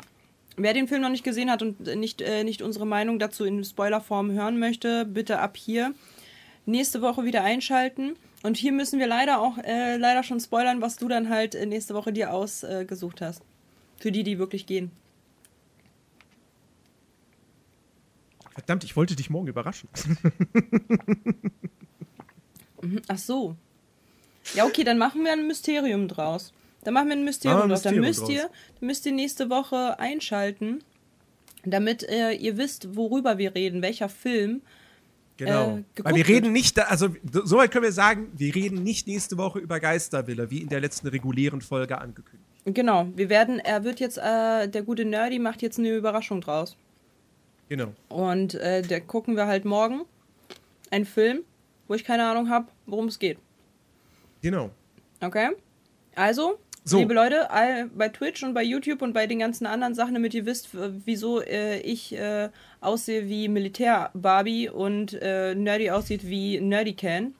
Wer den Film noch nicht gesehen hat und nicht, äh, nicht unsere Meinung dazu in Spoilerform hören möchte, bitte ab hier nächste Woche wieder einschalten. Und hier müssen wir leider auch äh, leider schon spoilern, was du dann halt äh, nächste Woche dir ausgesucht hast. Für die, die wirklich gehen. Verdammt, ich wollte dich morgen überraschen. Ach so. Ja, okay, dann machen wir ein Mysterium draus. Dann machen wir ein Mysterium ein draus. Dann Mysterium müsst ihr, müsst ihr nächste Woche einschalten, damit äh, ihr wisst, worüber wir reden, welcher Film. Genau. äh, Weil wir reden nicht, da, also soweit können wir sagen, wir reden nicht nächste Woche über Geistervilla, wie in der letzten regulären Folge angekündigt. Genau, wir werden, er wird jetzt, äh, der gute Nerdy macht jetzt eine Überraschung draus. Genau. Und äh, der gucken wir halt morgen. Einen Film, wo ich keine Ahnung habe, worum es geht. Genau. Okay? Also, So. liebe Leute, bei Twitch und bei YouTube und bei den ganzen anderen Sachen, damit ihr wisst, wieso äh, ich äh, aussehe wie Militär-Barbie und äh, Nerdy aussieht wie Nerdy Can.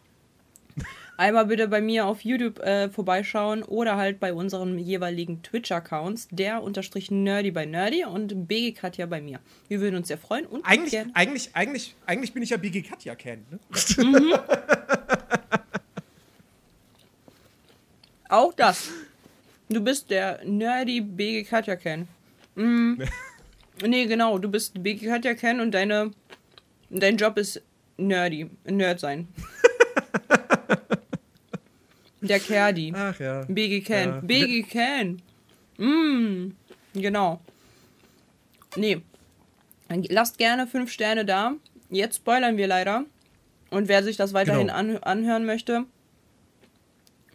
Einmal bitte bei mir auf YouTube äh, vorbeischauen oder halt bei unseren jeweiligen Twitch-Accounts, der unterstrich Nerdy bei Nerdy und BG Katja bei mir. Wir würden uns sehr freuen und Eigentlich, gern- eigentlich, eigentlich, eigentlich bin ich ja BG Katja Ken. Ne? Auch das. Du bist der nerdy BG Katja Ken. Mhm. nee, genau, du bist BG Katja Ken und deine dein Job ist nerdy, Nerd sein. der Kerdi. Ach ja. BG Ken. Ja. BG Ken. Mm, genau. Nee. Lasst gerne fünf Sterne da. Jetzt spoilern wir leider. Und wer sich das weiterhin Genau. an, anhören möchte,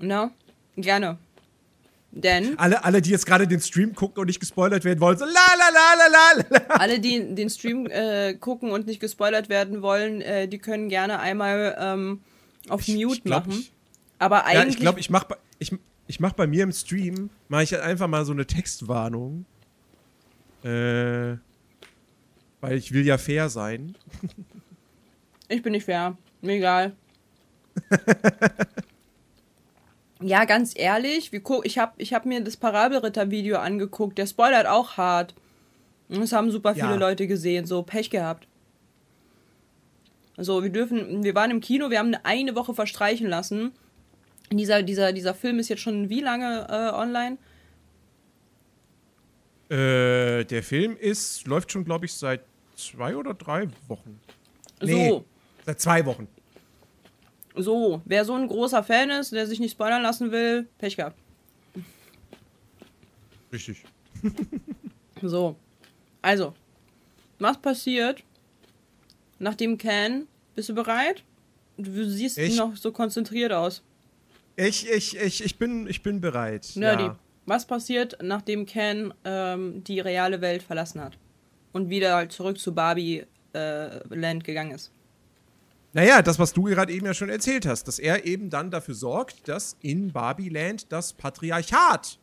na, gerne. Denn Alle, alle, die jetzt gerade den Stream gucken und nicht gespoilert werden wollen, so la la la la la alle, die den Stream äh, gucken und nicht gespoilert werden wollen, äh, die können gerne einmal ähm, auf Ich- Mute ich glaub, machen. ich- Aber Ja, eigentlich. ich glaube, ich mach, bei- ich, ich mach bei mir im Stream, mache ich halt einfach mal so eine Textwarnung. Äh, weil ich will ja fair sein. Ich bin nicht fair. Mir egal. ja, ganz ehrlich, ich habe ich hab mir das Parabelritter-Video angeguckt. Der spoilert auch hart. Das haben super viele Ja. Leute gesehen. So, Pech gehabt. Also, wir dürfen, wir waren im Kino, wir haben eine Woche verstreichen lassen. Dieser, dieser, dieser Film ist jetzt schon wie lange äh, online? Äh, der Film ist, läuft schon, glaube ich, seit zwei oder drei Wochen. Nee. So, Seit zwei Wochen. So. Wer so ein großer Fan ist, der sich nicht spoilern lassen will, Pech gehabt. Richtig. So. Also. Was passiert, nachdem Ken. Bist du bereit? Du siehst Ich- noch so konzentriert aus. Ich, ich, ich, ich, bin, ich bin bereit. Nerdy. Ja. Was passiert, nachdem Ken ähm, die reale Welt verlassen hat? Und wieder zurück zu Barbie äh, Land gegangen ist. Naja, das, was du gerade eben ja schon erzählt hast, dass er eben dann dafür sorgt, dass in Barbieland das Patriarchat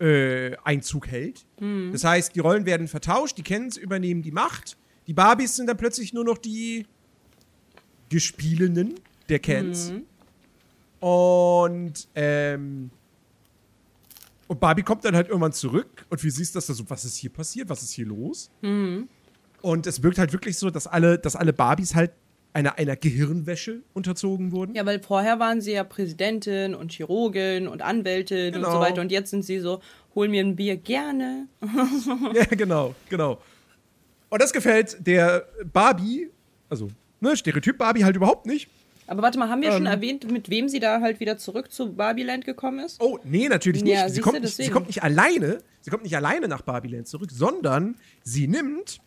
äh, Einzug hält. Das heißt, die Rollen werden vertauscht, die Kens übernehmen die Macht, die Barbies sind dann plötzlich nur noch die Gespielenden der Kens. Und, ähm, und Barbie kommt dann halt irgendwann zurück und wie siehst du das da so, was ist hier passiert, was ist hier los? Und es wirkt halt wirklich so, dass alle, dass alle Barbies halt einer, einer Gehirnwäsche unterzogen wurden. Ja, weil vorher waren sie ja Präsidentin und Chirurgin und Anwältin und so Genau. weiter. Und jetzt sind sie so, hol mir ein Bier gerne. Ja, genau, genau. Und das gefällt der Barbie, also, ne, Stereotyp Barbie halt überhaupt nicht. Aber warte mal, haben wir schon Ähm. erwähnt, mit wem sie da halt wieder zurück zu Barbieland gekommen ist? Oh, nee, natürlich nicht. Ja, sie, kommt nicht sie kommt nicht alleine, sie kommt nicht alleine nach Barbieland zurück, sondern sie nimmt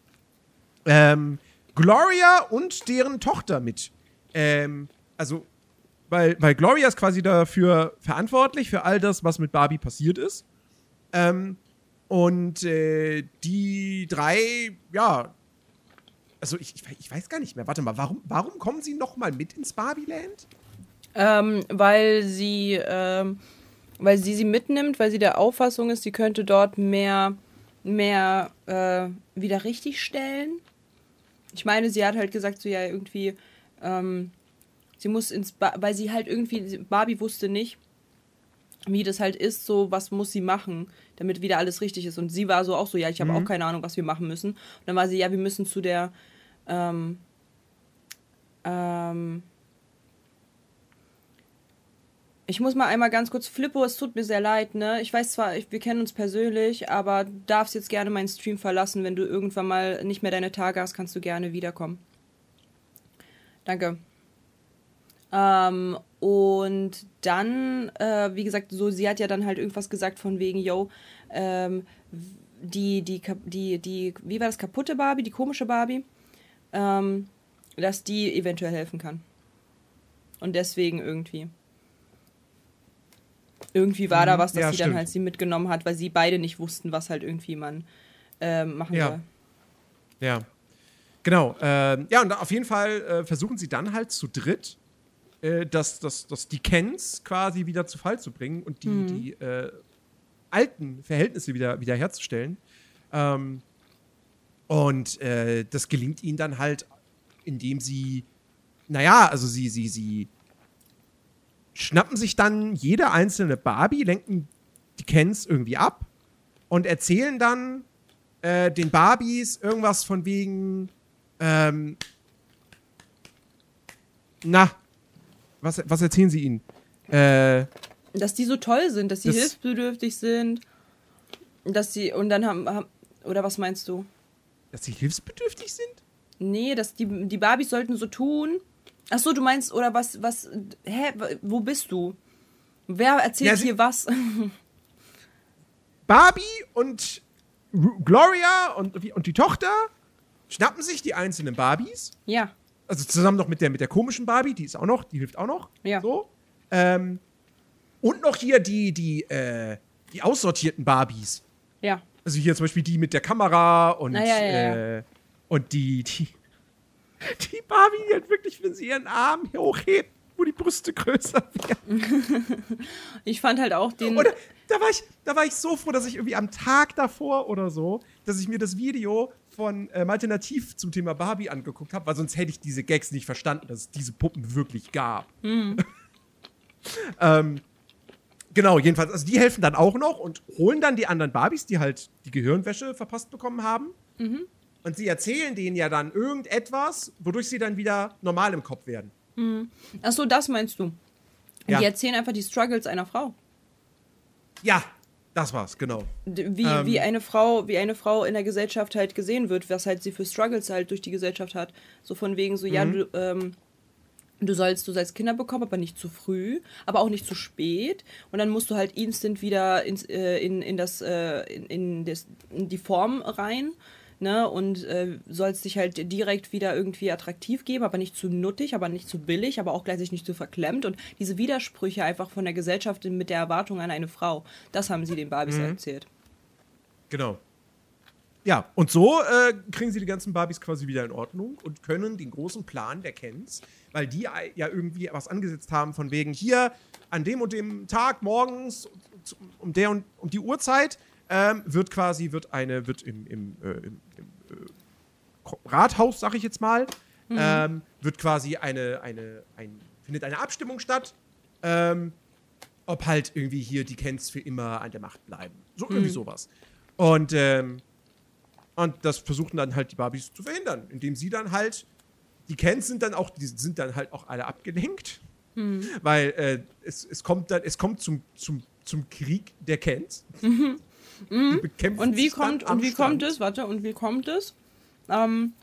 ähm, Gloria und deren Tochter mit. Ähm, also, weil, weil Gloria ist quasi dafür verantwortlich, für all das, was mit Barbie passiert ist. Ähm, und äh, die drei, ja, also ich, ich, weiß gar nicht mehr. Warte mal, warum, warum kommen sie noch mal mit ins Barbieland? Ähm, weil sie, ähm, weil sie sie mitnimmt, weil sie der Auffassung ist, sie könnte dort mehr, mehr äh, wieder richtig stellen. Ich meine, sie hat halt gesagt, so ja, irgendwie, ähm, sie muss ins, ba weil sie halt irgendwie, Barbie wusste nicht, wie das halt ist, so was muss sie machen, damit wieder alles richtig ist. Und sie war so auch so, ja, ich habe auch keine Ahnung, was wir machen müssen. Und dann war sie, ja, wir müssen zu der, ähm, ähm, ich muss mal einmal ganz kurz, Flippo, es tut mir sehr leid, ne? Ich weiß zwar, wir kennen uns persönlich, aber darfst jetzt gerne meinen Stream verlassen. Wenn du irgendwann mal nicht mehr deine Tage hast, kannst du gerne wiederkommen. Danke. Ähm, und dann, äh, wie gesagt, so, sie hat ja dann halt irgendwas gesagt von wegen, yo, ähm, die, die, die, die, wie war das, kaputte Barbie, die komische Barbie, ähm, dass die eventuell helfen kann. Und deswegen irgendwie. Irgendwie war da was, dass Ja, sie dann stimmt. halt sie mitgenommen hat, weil sie beide nicht wussten, was halt irgendwie man ähm, machen Ja. soll. Ja. Genau. Ähm, ja, und auf jeden Fall äh, versuchen sie dann halt zu dritt, äh, das, das, das, die Kens quasi wieder zu Fall zu bringen und die, die äh, alten Verhältnisse wieder, wieder herzustellen. Ähm, und äh, das gelingt ihnen dann halt, indem sie, naja, also sie, sie, sie schnappen sich dann jede einzelne Barbie, lenken die Kens irgendwie ab und erzählen dann äh, den Barbies irgendwas von wegen, ähm, na, was, was erzählen sie ihnen? Äh, Dass die so toll sind, dass sie Das- hilfsbedürftig sind, dass sie, und dann haben, haben oder was meinst du? dass sie hilfsbedürftig sind? Nee, dass die, die Barbies sollten so tun. Ach so, du meinst, oder was, was, hä, wo bist du? Wer erzählt Ja, hier was? Barbie und Gloria und, und die Tochter schnappen sich die einzelnen Barbies. ja, Also zusammen noch mit der, mit der komischen Barbie, die ist auch noch, die hilft auch noch. Ja. So. Ähm, und noch hier die, die, äh, die aussortierten Barbies. ja. Also hier zum Beispiel die mit der Kamera und, ja, ja, ja. Äh, und die, die, die Barbie, die halt wirklich, wenn sie ihren Arm hochhebt, wo die Brüste größer werden. Ich fand halt auch den. Oder da war ich, da war ich so froh, dass ich irgendwie am Tag davor oder so, dass ich mir das Video von ähm, Alternativ zum Thema Barbie angeguckt habe, weil sonst hätte ich diese Gags nicht verstanden, dass es diese Puppen wirklich gab. ähm, genau, jedenfalls, also die helfen dann auch noch und holen dann die anderen Barbies, die halt die Gehirnwäsche verpasst bekommen haben. Und sie erzählen denen ja dann irgendetwas, wodurch sie dann wieder normal im Kopf werden. Ach so, das meinst du? Ja. Die erzählen einfach die Struggles einer Frau. Ja, das war's, genau. Wie, Ähm. wie eine Frau, wie eine Frau in der Gesellschaft halt gesehen wird, was halt sie für Struggles halt durch die Gesellschaft hat. So von wegen so, ja, Mhm. du, ähm, du sollst, du sollst Kinder bekommen, aber nicht zu früh, aber auch nicht zu spät. Und dann musst du halt instant wieder ins, äh, in, in das, äh, in, in, das, in die Form rein. Ne, und äh, sollst dich halt direkt wieder irgendwie attraktiv geben, aber nicht zu nuttig, aber nicht zu billig, aber auch gleichzeitig nicht zu verklemmt. Und diese Widersprüche einfach von der Gesellschaft mit der Erwartung an eine Frau, das haben sie den Barbies Mhm. erzählt. Genau. Ja, und so äh, kriegen sie die ganzen Barbies quasi wieder in Ordnung und können den großen Plan der Kens, weil die ja irgendwie was angesetzt haben von wegen hier an dem und dem Tag morgens um der und um die Uhrzeit ähm, wird quasi wird eine wird im, im, äh, im, im äh, Rathaus, sag ich jetzt mal, ähm, wird quasi eine eine ein, findet eine Abstimmung statt. Ähm, ob halt irgendwie hier die Kens für immer an der Macht bleiben. So irgendwie sowas. Und, ähm, und das versuchten dann halt die Barbies zu verhindern, indem sie dann halt, die Kens sind dann auch, die sind dann halt auch alle abgelenkt. Weil äh, es, es kommt dann, es kommt zum, zum, zum Krieg der Kens. Die bekämpfen Und wie kommt, und wie kommt es, warte, und wie kommt es? Ähm,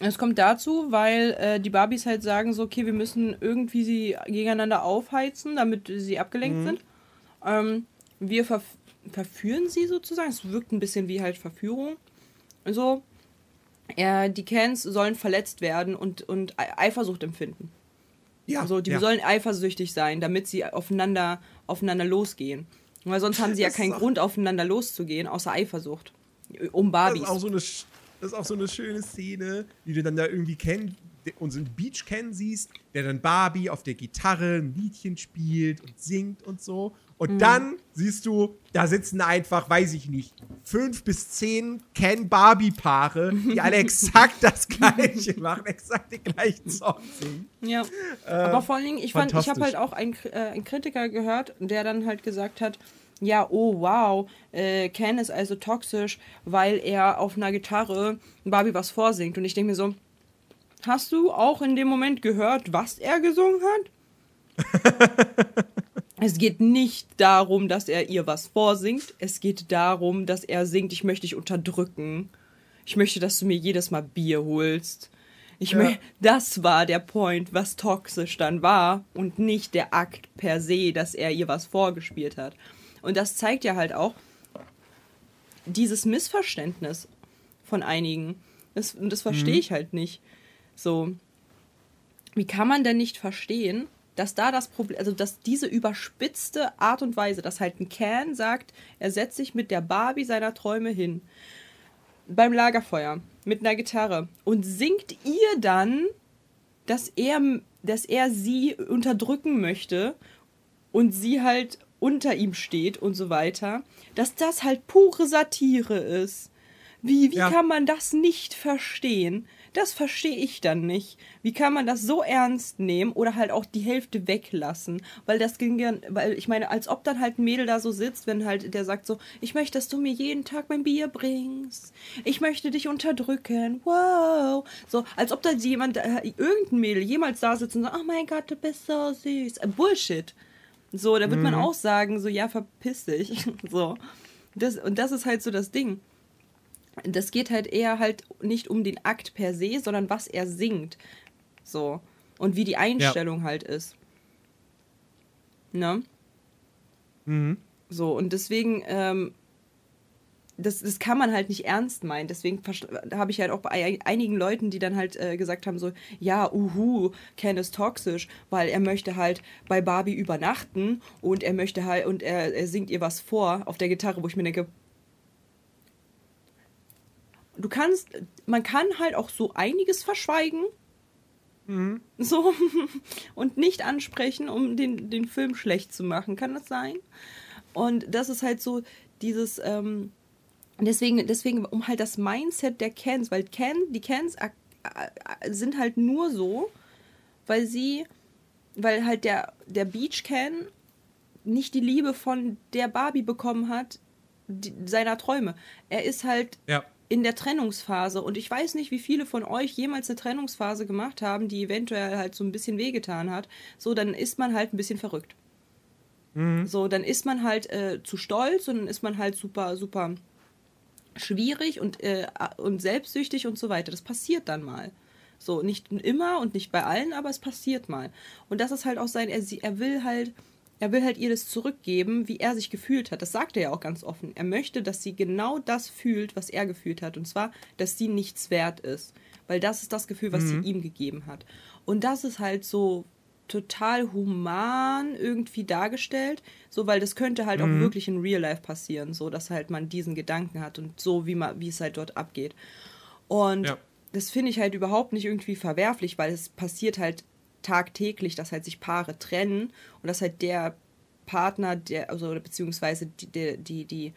es kommt dazu, weil äh, die Barbies halt sagen so, okay, wir müssen irgendwie sie gegeneinander aufheizen, damit sie abgelenkt Mhm. sind. Ähm, wir verf verführen sie sozusagen. Es wirkt ein bisschen wie halt Verführung. So, äh, die Kens sollen verletzt werden und, und Ei- Eifersucht empfinden. Ja, Also die ja. sollen eifersüchtig sein, damit sie aufeinander, aufeinander losgehen. Weil sonst haben sie ja Das keinen Grund, aufeinander loszugehen, außer Eifersucht. Um Das Barbies. ist, auch so eine, das ist auch so eine schöne Szene, die du dann da irgendwie kennen, unseren Beach Ken siehst, der dann Barbie auf der Gitarre ein Liedchen spielt und singt und so. Und dann siehst du, da sitzen einfach, weiß ich nicht, fünf bis zehn Ken-Barbie-Paare, die alle exakt das Gleiche machen, exakt den gleichen Song singen. Ja. Aber vor allen Dingen, ich, fand, ich habe halt auch einen, äh, einen Kritiker gehört, der dann halt gesagt hat, ja, oh wow, äh, Ken ist also toxisch, weil er auf einer Gitarre Barbie was vorsingt. Und ich denke mir so, hast du auch in dem Moment gehört, was er gesungen hat? es geht nicht darum, dass er ihr was vorsingt. Es geht darum, dass er singt, ich möchte dich unterdrücken. Ich möchte, dass du mir jedes Mal Bier holst. Ich Ja. mö- das war der Point, was toxisch dann war und nicht der Akt per se, dass er ihr was vorgespielt hat. Und das zeigt ja halt auch dieses Missverständnis von einigen. Das, und das verstehe ich halt nicht. So, wie kann man denn nicht verstehen, dass da das Problem, also dass diese überspitzte Art und Weise, dass halt ein Ken sagt, er setzt sich mit der Barbie seiner Träume hin beim Lagerfeuer mit einer Gitarre und singt ihr dann, dass er, dass er sie unterdrücken möchte und sie halt unter ihm steht und so weiter, dass das halt pure Satire ist. Wie, wie Ja. kann man das nicht verstehen? Das verstehe ich dann nicht. Wie kann man das so ernst nehmen oder halt auch die Hälfte weglassen? Weil das ging ja, weil ich meine, als ob dann halt ein Mädel da so sitzt, wenn halt der sagt so, ich möchte, dass du mir jeden Tag mein Bier bringst. Ich möchte dich unterdrücken. Wow. So, als ob da jemand, äh, irgendein Mädel jemals da sitzt und sagt, oh mein Gott, du bist so süß. Äh, Bullshit. So, da wird man auch sagen, so, ja, verpiss dich. So. Das, und das ist halt so das Ding. Das geht halt eher halt nicht um den Akt per se, sondern was er singt. So. Und wie die Einstellung halt ist. Ne? Mhm. So, und deswegen, ähm, das, das kann man halt nicht ernst meinen. Deswegen habe ich halt auch bei ei- einigen Leuten, die dann halt äh, gesagt haben, so, ja, uhu, Ken ist toxisch, weil er möchte halt bei Barbie übernachten und er möchte halt, und er, er singt ihr was vor auf der Gitarre, wo ich mir denke, du kannst, man kann halt auch so einiges verschweigen. So, und nicht ansprechen, um den, den Film schlecht zu machen. Kann das sein? Und das ist halt so dieses, ähm, deswegen, deswegen, um halt das Mindset der Cans, weil Ken, die Cans sind halt nur so, weil sie, weil halt der, der Beach Can nicht die Liebe von der Barbie bekommen hat, die, seiner Träume. Er ist halt Ja. In der Trennungsphase und ich weiß nicht, wie viele von euch jemals eine Trennungsphase gemacht haben, die eventuell halt so ein bisschen wehgetan hat. So, dann ist man halt ein bisschen verrückt. So, dann ist man halt äh, zu stolz und dann ist man halt super, super schwierig und, äh, und selbstsüchtig und so weiter. Das passiert dann mal. So, nicht immer und nicht bei allen, aber es passiert mal. Und das ist halt auch sein, er, er will halt, er will halt ihr das zurückgeben, wie er sich gefühlt hat. Das sagt er ja auch ganz offen. Er möchte, dass sie genau das fühlt, was er gefühlt hat. Und zwar, dass sie nichts wert ist. Weil das ist das Gefühl, was sie ihm gegeben hat. Und das ist halt so total human irgendwie dargestellt, so weil das könnte halt auch wirklich in Real Life passieren, so dass halt man diesen Gedanken hat und so wie man wie es halt dort abgeht. Und Ja. das finde ich halt überhaupt nicht irgendwie verwerflich, weil es passiert halt tagtäglich, dass halt sich Paare trennen und dass halt der Partner, der, also beziehungsweise die, die, die, die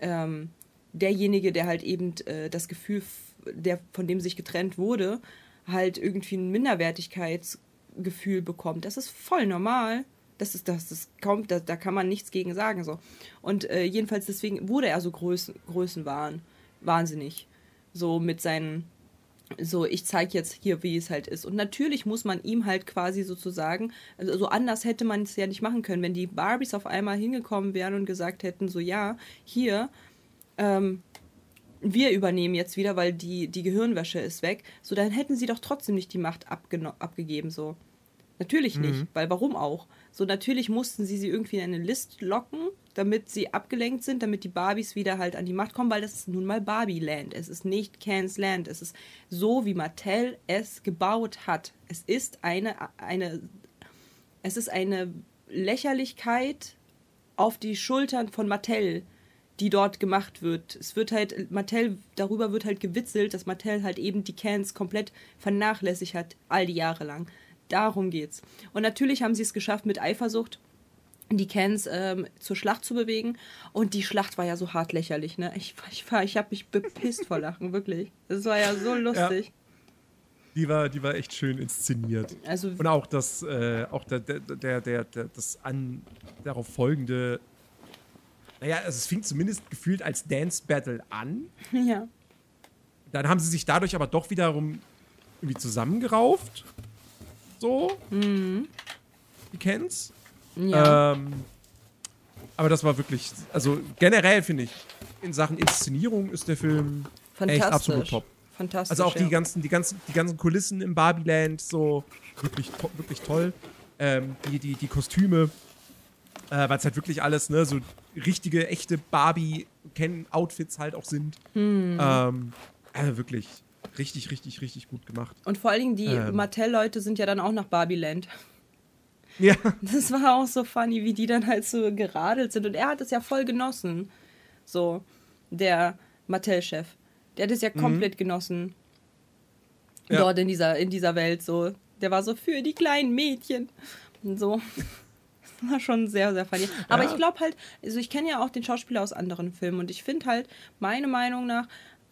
ähm, derjenige, der halt eben äh, das Gefühl, der, von dem sich getrennt wurde, halt irgendwie ein Minderwertigkeitsgefühl bekommt. Das ist voll normal. Das ist, das ist kaum, da, da kann man nichts gegen sagen. So. Und äh, jedenfalls deswegen wurde er so Größen, Größenwahn, wahnsinnig. So mit seinen, so ich zeige jetzt hier, wie es halt ist. Und natürlich muss man ihm halt quasi sozusagen, also so anders hätte man es ja nicht machen können, wenn die Barbies auf einmal hingekommen wären und gesagt hätten, so ja, hier, ähm, wir übernehmen jetzt wieder, weil die, die Gehirnwäsche ist weg, so dann hätten sie doch trotzdem nicht die Macht abgegeben, so. Natürlich nicht, weil warum auch? So, natürlich mussten sie sie irgendwie in eine List locken, damit sie abgelenkt sind, damit die Barbies wieder halt an die Macht kommen, weil das ist nun mal Barbie-Land. Es ist nicht Cans Land. Es ist so, wie Mattel es gebaut hat. Es ist eine, eine, es ist eine Lächerlichkeit auf die Schultern von Mattel, die dort gemacht wird. Es wird halt, Mattel, darüber wird halt gewitzelt, dass Mattel halt eben die Cans komplett vernachlässigt hat, all die Jahre lang. Darum geht's. Und natürlich haben sie es geschafft, mit Eifersucht die Cans ähm, zur Schlacht zu bewegen. Und die Schlacht war ja so hart lächerlich, ne? Ich, ich, ich habe mich bepisst vor Lachen, wirklich. Das war ja so lustig. Die war, die war echt schön inszeniert. Also, Und auch das, äh, auch der, der, der, der, der, das an darauf folgende, naja, also es fing zumindest gefühlt als Dance Battle an. ja. Dann haben sie sich dadurch aber doch wiederum irgendwie zusammengerauft. So. Die kennt's. Ja. Ähm, aber das war wirklich, also generell finde ich, in Sachen Inszenierung ist der Film echt absolut top. Fantastisch. Also auch die ja. ganzen, die ganzen, die ganzen Kulissen im Barbieland, so wirklich, to wirklich toll. Ähm, die, die, die Kostüme, äh, weil es halt wirklich alles, ne, so richtige, echte Barbie-Outfits halt auch sind. Hm. Ähm, also wirklich richtig, richtig, richtig gut gemacht. Und vor allen Dingen die Ähm. Mattel-Leute sind ja dann auch nach Barbieland. Ja. Das war auch so funny, wie die dann halt so geradelt sind. Und er hat es ja voll genossen. So, der Mattel-Chef. Der hat es ja komplett genossen. Ja. Dort in dieser, in dieser Welt. So. Der war so für die kleinen Mädchen. Und so. Das war schon sehr, sehr funny. Aber Ja. ich glaube halt, also ich kenne ja auch den Schauspieler aus anderen Filmen und ich finde halt, meiner Meinung nach,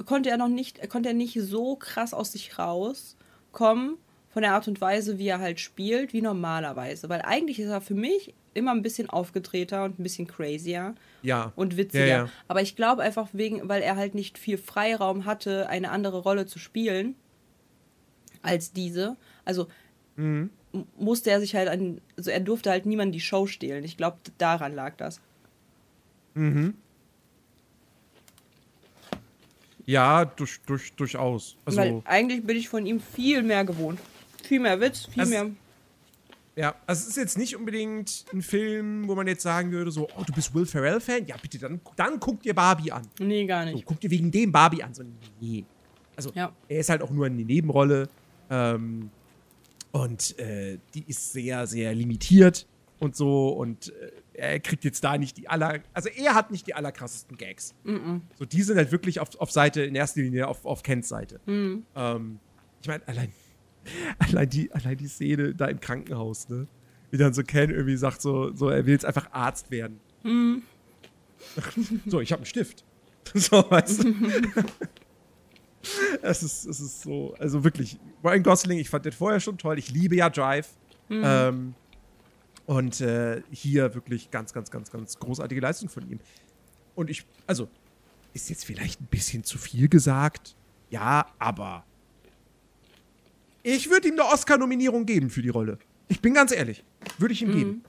konnte er noch nicht, konnte er nicht so krass aus sich rauskommen von der Art und Weise, wie er halt spielt, wie normalerweise. Weil eigentlich ist er für mich immer ein bisschen aufgedrehter und ein bisschen crazier Ja. und witziger. Ja, ja. Aber ich glaube einfach wegen, weil er halt nicht viel Freiraum hatte, eine andere Rolle zu spielen als diese. Also Mhm. musste er sich halt an, also er durfte halt niemand die Show stehlen. Ich glaube, daran lag das. Ja, durch, durch, durchaus. Also, Weil eigentlich bin ich von ihm viel mehr gewohnt. Viel mehr Witz, viel Also- mehr. ja, also es ist jetzt nicht unbedingt ein Film, wo man jetzt sagen würde, so, oh, du bist Will Ferrell-Fan? Ja, bitte, dann, dann guck dir Barbie an. Nee, gar So, nicht. guck dir wegen dem Barbie an. So, nee. Also, Ja. er ist halt auch nur eine Nebenrolle. Ähm, und äh, die ist sehr, sehr limitiert und so. Und äh, er kriegt jetzt da nicht die aller. Also, er hat nicht die allerkrassesten Gags. So, die sind halt wirklich auf, auf Seite, in erster Linie auf, auf Kens Seite. Ähm, ich meine, allein, allein, die, allein die Szene da im Krankenhaus, ne? Wie dann so Ken irgendwie sagt, so, so er will jetzt einfach Arzt werden. so, ich habe einen Stift. so, weißt du? es, ist, es ist so, also wirklich, Ryan Gosling, ich fand den vorher schon toll. Ich liebe ja Drive. Ähm, und äh, hier wirklich ganz, ganz, ganz, ganz großartige Leistung von ihm. Und ich, also, ist jetzt vielleicht ein bisschen zu viel gesagt. Ja, aber ich würde ihm eine Oscar-Nominierung geben für die Rolle. Ich bin ganz ehrlich. Würde ich ihm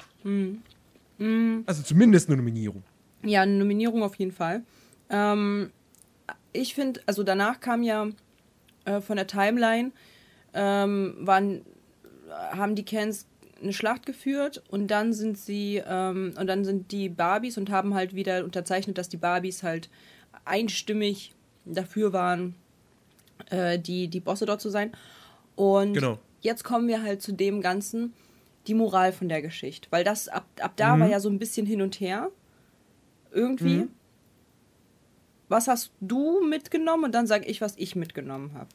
geben. Also zumindest eine Nominierung. Ja, eine Nominierung auf jeden Fall. Ähm, ich finde, also danach kam ja äh, von der Timeline, ähm, waren, haben die Cans eine Schlacht geführt und dann sind sie, ähm, und dann sind die Barbies und haben halt wieder unterzeichnet, dass die Barbies halt einstimmig dafür waren, äh, die, die Bosse dort zu sein. Und Genau. jetzt kommen wir halt zu dem Ganzen, die Moral von der Geschichte. Weil das ab, ab da war ja so ein bisschen hin und her. Irgendwie. Was hast du mitgenommen? Und dann sage ich, was ich mitgenommen habe.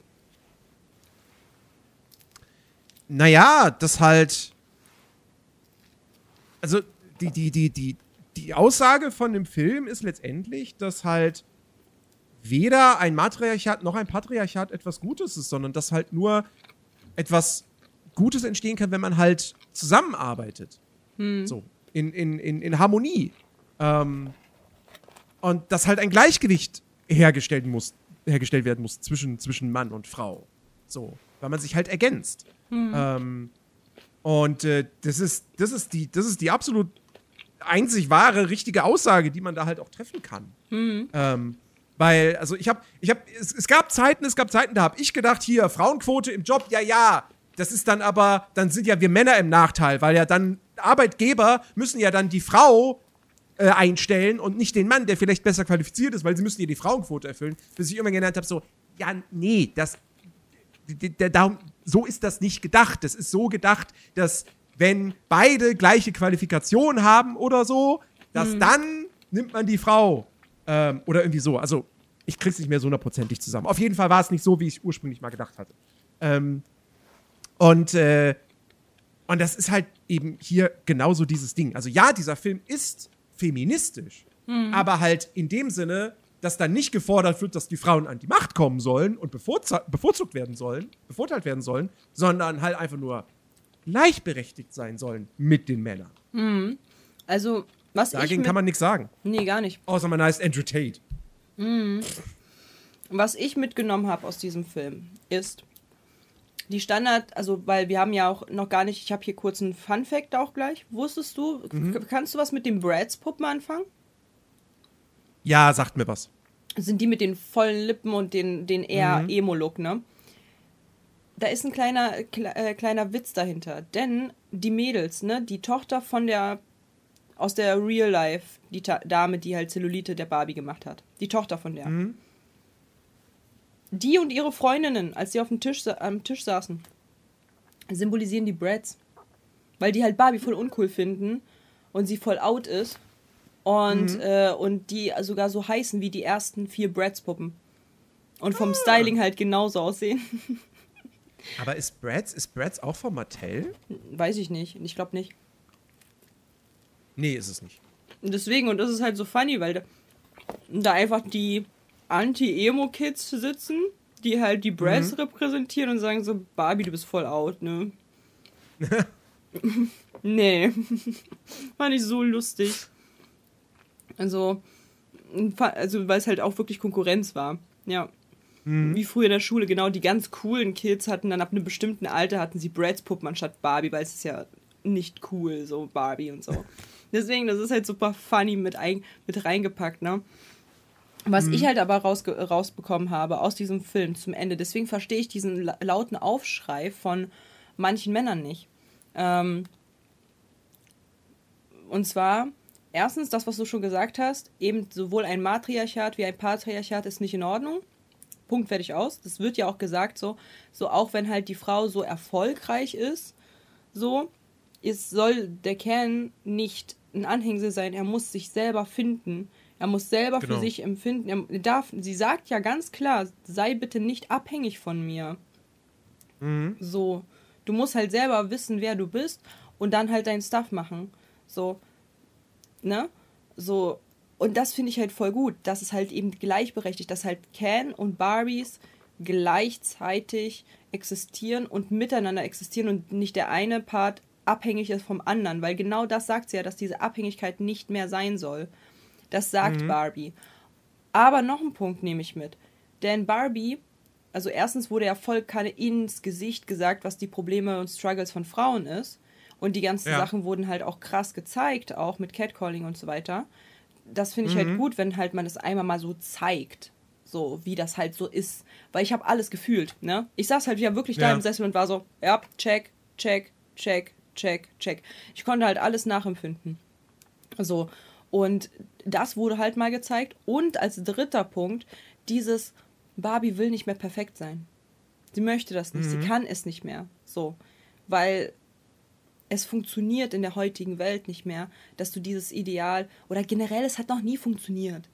Naja, das halt. Also, die, die, die, die, die Aussage von dem Film ist letztendlich, dass halt weder ein Matriarchat noch ein Patriarchat etwas Gutes ist, sondern dass halt nur etwas Gutes entstehen kann, wenn man halt zusammenarbeitet. So, in, in, in, in Harmonie. Ähm, und dass halt ein Gleichgewicht hergestellt, muss, hergestellt werden muss zwischen, zwischen Mann und Frau. So, weil man sich halt ergänzt. Ähm, und äh, das, ist, das, ist die, das ist die absolut einzig wahre, richtige Aussage, die man da halt auch treffen kann. Ähm, weil, also ich habe, ich habe, es, es gab Zeiten, es gab Zeiten, da habe ich gedacht, hier, Frauenquote im Job, ja, ja. Das ist dann aber, dann sind ja wir Männer im Nachteil, weil ja dann Arbeitgeber müssen ja dann die Frau äh, einstellen und nicht den Mann, der vielleicht besser qualifiziert ist, weil sie müssen ja die Frauenquote erfüllen. Bis ich immer gelernt habe, so, ja, nee, das, darum, so ist das nicht gedacht. Das ist so gedacht, dass wenn beide gleiche Qualifikation haben oder so, dass dann nimmt man die Frau. Ähm, oder irgendwie so. Also, ich krieg's nicht mehr so hundertprozentig zusammen. Auf jeden Fall war es nicht so, wie ich ursprünglich mal gedacht hatte. Ähm, und, äh, und das ist halt eben hier genauso dieses Ding. Also ja, dieser Film ist feministisch, aber halt in dem Sinne, dass dann nicht gefordert wird, dass die Frauen an die Macht kommen sollen und bevorzu bevorzugt werden sollen, bevorteilt werden sollen, sondern halt einfach nur gleichberechtigt sein sollen mit den Männern. Also, was ich Dagegen kann man nichts sagen. Nee, gar nicht. Außer man heißt Andrew Tate. Was ich mitgenommen habe aus diesem Film ist die Standard, also weil wir haben ja auch noch gar nicht, ich habe hier kurz einen Fun Fact auch gleich. Wusstest du, Mhm. kannst du was mit den Brads Puppen anfangen? Ja, sagt mir was. Sind die mit den vollen Lippen und den, den eher Mhm. Emo-Look, ne? Da ist ein kleiner, kle äh, kleiner Witz dahinter. Denn die Mädels, ne, die Tochter von der, aus der Real Life, die Ta Dame, die halt Zellulite der Barbie gemacht hat. Die Tochter von der. Mhm. Die und ihre Freundinnen, als sie auf dem Tisch, am Tisch saßen, symbolisieren die Brads. Weil die halt Barbie voll uncool finden und sie voll out ist. Und, äh, und die sogar so heißen wie die ersten vier Bratz-Puppen. Und vom Styling halt genauso aussehen. Aber ist Bratz, ist Bratz auch von Mattel? Weiß ich nicht. Ich glaube nicht. Nee, ist es nicht. Deswegen, und das ist halt so funny, weil da, da einfach die Anti-Emo-Kids sitzen, die halt die Bratz repräsentieren und sagen so, Barbie, du bist voll out, ne? nee. Fand ich so lustig. Also, also weil es halt auch wirklich Konkurrenz war. Ja. Wie früher in der Schule, genau, die ganz coolen Kids hatten dann ab einem bestimmten Alter hatten sie Bratz Puppen anstatt Barbie, weil es ist ja nicht cool, so Barbie und so. Deswegen, das ist halt super funny mit, ein, mit reingepackt, ne? Was ich halt aber rausge rausbekommen habe aus diesem Film zum Ende, deswegen verstehe ich diesen la lauten Aufschrei von manchen Männern nicht. Ähm, und zwar, erstens, das, was du schon gesagt hast, eben sowohl ein Matriarchat wie ein Patriarchat ist nicht in Ordnung. Punkt fertig aus. Das wird ja auch gesagt so, so auch wenn halt die Frau so erfolgreich ist, so, es soll der Kern nicht ein Anhängsel sein, er muss sich selber finden. Er muss selber Genau. für sich empfinden. Er darf, sie sagt ja ganz klar, sei bitte nicht abhängig von mir. So, du musst halt selber wissen, wer du bist und dann halt deinen Stuff machen. So, ne? So, und das finde ich halt voll gut, dass es halt eben gleichberechtigt, dass halt Ken und Barbies gleichzeitig existieren und miteinander existieren und nicht der eine Part abhängig ist vom anderen, weil genau das sagt sie ja, dass diese Abhängigkeit nicht mehr sein soll. Das sagt Barbie. Aber noch ein Punkt nehme ich mit. Denn Barbie, also erstens wurde ja voll keine ins Gesicht gesagt, was die Probleme und Struggles von Frauen ist. Und die ganzen Ja. Sachen wurden halt auch krass gezeigt, auch mit Catcalling und so weiter. Das finde ich halt gut, wenn halt man das einmal mal so zeigt. So, wie das halt so ist. Weil ich habe alles gefühlt, ne? Ich saß halt ja wirklich da Ja. im Sessel und war so, ja, check, check, check, check, check. Ich konnte halt alles nachempfinden. So. Und das wurde halt mal gezeigt. Und als dritter Punkt, dieses Barbie will nicht mehr perfekt sein. Sie möchte das nicht. Sie kann es nicht mehr. So. Weil es funktioniert in der heutigen Welt nicht mehr, dass du dieses Ideal oder generell es hat noch nie funktioniert.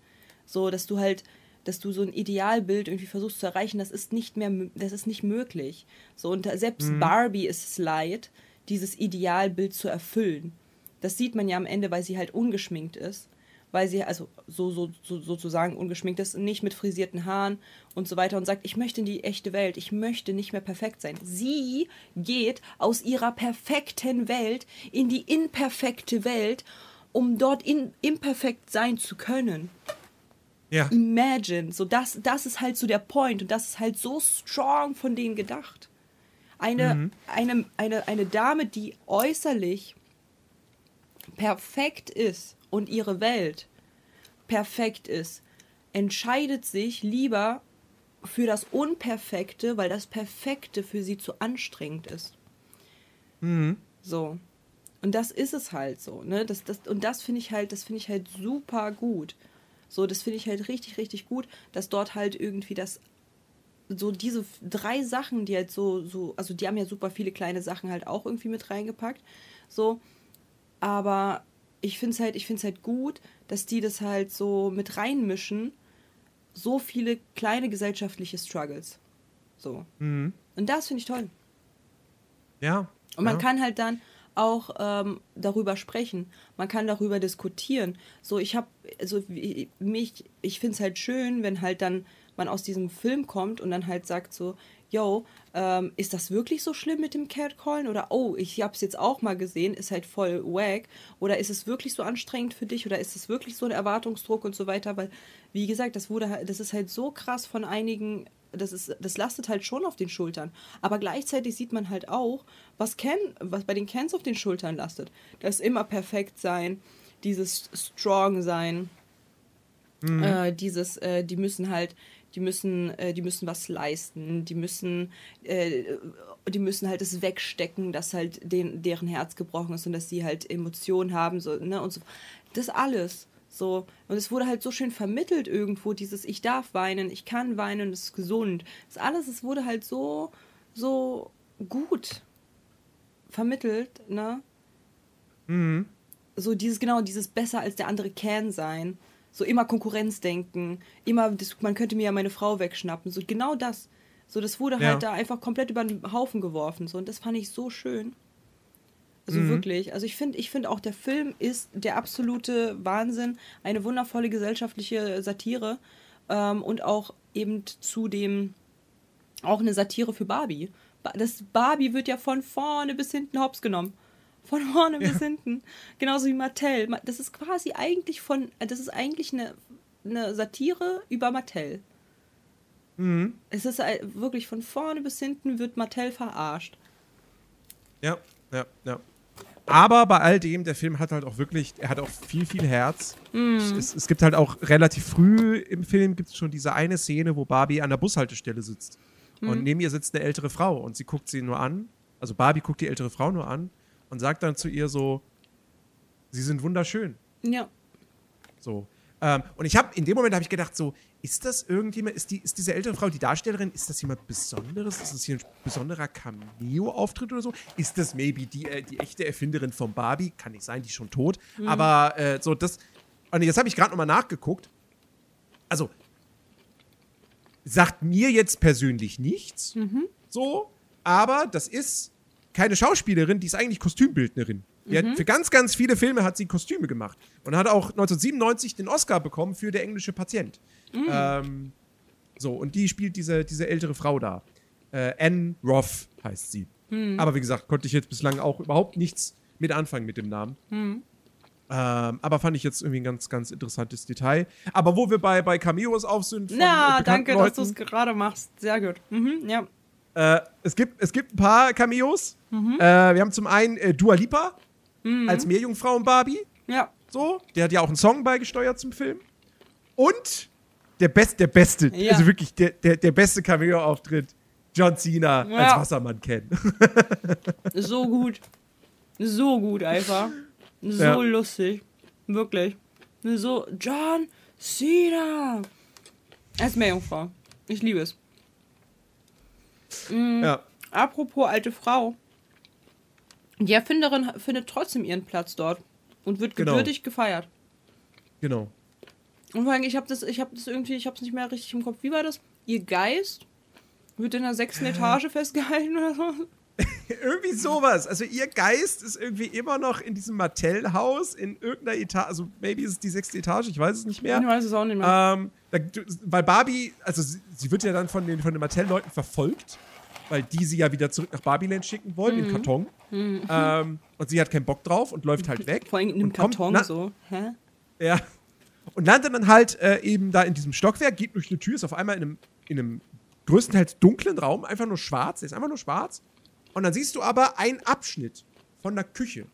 So, dass du halt, dass du so ein Idealbild irgendwie versuchst zu erreichen, das ist nicht mehr, das ist nicht möglich. So, und selbst Barbie ist es leid, dieses Idealbild zu erfüllen. Das sieht man ja am Ende, weil sie halt ungeschminkt ist. Weil sie, also so, so, so sozusagen ungeschminkt ist, nicht mit frisierten Haaren und so weiter und sagt, ich möchte in die echte Welt, ich möchte nicht mehr perfekt sein. Sie geht aus ihrer perfekten Welt in die imperfekte Welt, um dort in, imperfekt sein zu können. Ja. Imagine, so das, das ist halt so der Point und das ist halt so strong von denen gedacht. Eine, eine, eine, eine Dame, die äußerlich perfekt ist und ihre Welt perfekt ist, entscheidet sich lieber für das Unperfekte, weil das Perfekte für sie zu anstrengend ist. So. Und das ist es halt so, ne? Das, das, und das finde ich halt, das finde ich halt super gut. So, das finde ich halt richtig, richtig gut, dass dort halt irgendwie das so diese drei Sachen, die halt so, so, also die haben ja super viele kleine Sachen halt auch irgendwie mit reingepackt. So, aber ich finde es halt, ich halt gut, dass die das halt so mit reinmischen. So viele kleine gesellschaftliche Struggles. So. Und das finde ich toll. Ja. Und man ja. kann halt dann auch ähm, darüber sprechen. Man kann darüber diskutieren. So, ich habe, also wie- mich, ich finde es halt schön, wenn halt dann man aus diesem Film kommt und dann halt sagt so, yo, ähm, ist das wirklich so schlimm mit dem Catcallen? Oder, oh, ich habe es jetzt auch mal gesehen, ist halt voll wack. Oder ist es wirklich so anstrengend für dich? Oder ist es wirklich so ein Erwartungsdruck und so weiter? Weil, wie gesagt, das wurde das ist halt so krass von einigen das ist, das lastet halt schon auf den Schultern. Aber gleichzeitig sieht man halt auch, was Ken, was bei den Kens auf den Schultern lastet. Das immer perfekt sein, dieses strong sein, äh, dieses, äh, die müssen halt, die müssen, äh, die müssen was leisten, die müssen, äh, die müssen halt es wegstecken, dass halt den, deren Herz gebrochen ist und dass sie halt Emotionen haben, so, ne, und so. Das alles. So, und es wurde halt so schön vermittelt irgendwo, dieses Ich darf weinen, ich kann weinen, das ist gesund. Das alles, es wurde halt so, so gut vermittelt, ne? So dieses, genau, dieses besser als der andere can sein. So immer Konkurrenzdenken, immer, das, man könnte mir ja meine Frau wegschnappen. So genau das. So, das wurde Ja. halt da einfach komplett über den Haufen geworfen. So, und das fand ich so schön. Also Mhm. wirklich. Also ich finde, ich finde auch, der Film ist der absolute Wahnsinn. Eine wundervolle gesellschaftliche Satire. Ähm, und auch eben zudem auch eine Satire für Barbie. Ba- Das Barbie wird ja von vorne bis hinten hops genommen. Von vorne bis hinten. Genauso wie Mattel. Ma- Das ist quasi eigentlich von, äh, das ist eigentlich eine, eine Satire über Mattel. Es ist äh, wirklich von vorne bis hinten wird Mattel verarscht. Ja, ja, ja. Aber bei all dem, der Film hat halt auch wirklich, er hat auch viel, viel Herz. Es, es gibt halt auch relativ früh im Film gibt es schon diese eine Szene, wo Barbie an der Bushaltestelle sitzt. Und neben ihr sitzt eine ältere Frau und sie guckt sie nur an. Also Barbie guckt die ältere Frau nur an und sagt dann zu ihr so, sie sind wunderschön. Ja. So. Ähm, und ich habe in dem Moment habe ich gedacht, so, ist das irgendjemand, ist, die, ist diese ältere Frau, die Darstellerin, ist das jemand Besonderes? Ist das hier ein besonderer Cameo-Auftritt oder so? Ist das maybe die, äh, die echte Erfinderin von Barbie? Kann nicht sein, die ist schon tot. Aber äh, so, das. Und jetzt habe ich gerade nochmal nachgeguckt. Also, sagt mir jetzt persönlich nichts. So, aber das ist keine Schauspielerin, die ist eigentlich Kostümbildnerin. Hat, für ganz, ganz viele Filme hat sie Kostüme gemacht und hat auch 1997 den Oscar bekommen für Der englische Patient. Ähm, so, und die spielt diese, diese ältere Frau da. Äh, Anne Roth heißt sie. Aber wie gesagt, konnte ich jetzt bislang auch überhaupt nichts mit anfangen mit dem Namen. Ähm, aber fand ich jetzt irgendwie ein ganz, ganz interessantes Detail. Aber wo wir bei, bei Cameos auf sind. von, Na, danke, dass Leuten, du es gerade machst. Sehr gut. Mhm, ja. Äh, es, gibt, es gibt ein paar Cameos. Mhm. Äh, wir haben zum einen äh, Dua Lipa als Meerjungfrau Barbie. Ja. So, der hat ja auch einen Song beigesteuert zum Film. Und der, Best, der beste, Ja. also wirklich der, der, der beste Cameo-Auftritt, John Cena Ja. als Wassermann kennen. So gut. So gut einfach. So Ja. lustig. Wirklich. So, John Cena. Als Meerjungfrau. Ich liebe es. Ja. Apropos alte Frau. Die Erfinderin findet trotzdem ihren Platz dort und wird Genau. gebürtig gefeiert. Genau. Und vor allem, ich habe das, ich habe das irgendwie, ich habe es nicht mehr richtig im Kopf. Wie war das? Ihr Geist wird in der sechsten Etage festgehalten oder so? Irgendwie sowas. Also ihr Geist ist irgendwie immer noch in diesem Mattel-Haus in irgendeiner Etage. Also maybe ist es die sechste Etage, ich weiß es nicht mehr. Ich weiß es auch nicht mehr. Ähm, weil Barbie, also sie, sie wird ja dann von den, von den Mattel-Leuten verfolgt, weil die sie ja wieder zurück nach Barbieland schicken wollen, Mhm. im Karton. Ähm, und sie hat keinen Bock drauf und läuft halt weg. Vor allem in einem kommt Karton na- so. Hä? Ja. Und landet dann halt äh, eben da in diesem Stockwerk, geht durch eine Tür, ist auf einmal in einem, in einem größtenteils dunklen Raum, einfach nur schwarz, der ist einfach nur schwarz. Und dann siehst du aber einen Abschnitt von der Küche.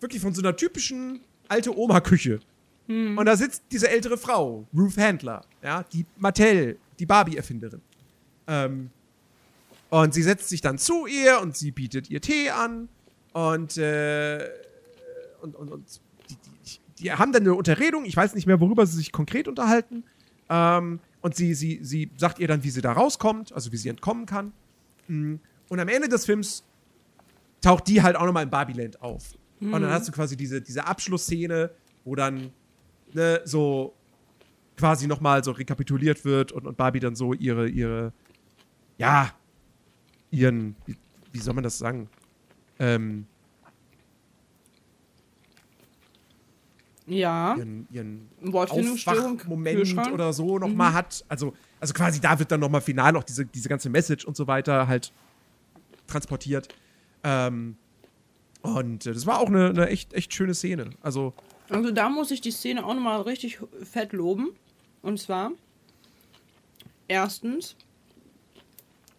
Wirklich von so einer typischen alte Oma-Küche. Und da sitzt diese ältere Frau, Ruth Handler, ja, die Mattel, die Barbie-Erfinderin. Ähm, und sie setzt sich dann zu ihr und sie bietet ihr Tee an. Und, äh, und, und, und die, die, die haben dann eine Unterredung. Ich weiß nicht mehr, worüber sie sich konkret unterhalten. Ähm, und sie, sie, sie sagt ihr dann, wie sie da rauskommt, also wie sie entkommen kann. Mm. Und am Ende des Films taucht die halt auch nochmal in Barbieland auf. Und dann hast du quasi diese, diese Abschlussszene, wo dann ne, so quasi nochmal so rekapituliert wird und, und Barbie dann so ihre, ihre, ja, ihren, wie, wie soll man das sagen? Ähm, Ja. ihren, ihren Kühlschrank. oder so nochmal hat. Also, also quasi da wird dann nochmal final noch diese, diese ganze Message und so weiter halt transportiert. Ähm, und äh, das war auch eine, eine echt, echt schöne Szene. Also, Also da muss ich die Szene auch nochmal richtig fett loben. Und zwar, erstens,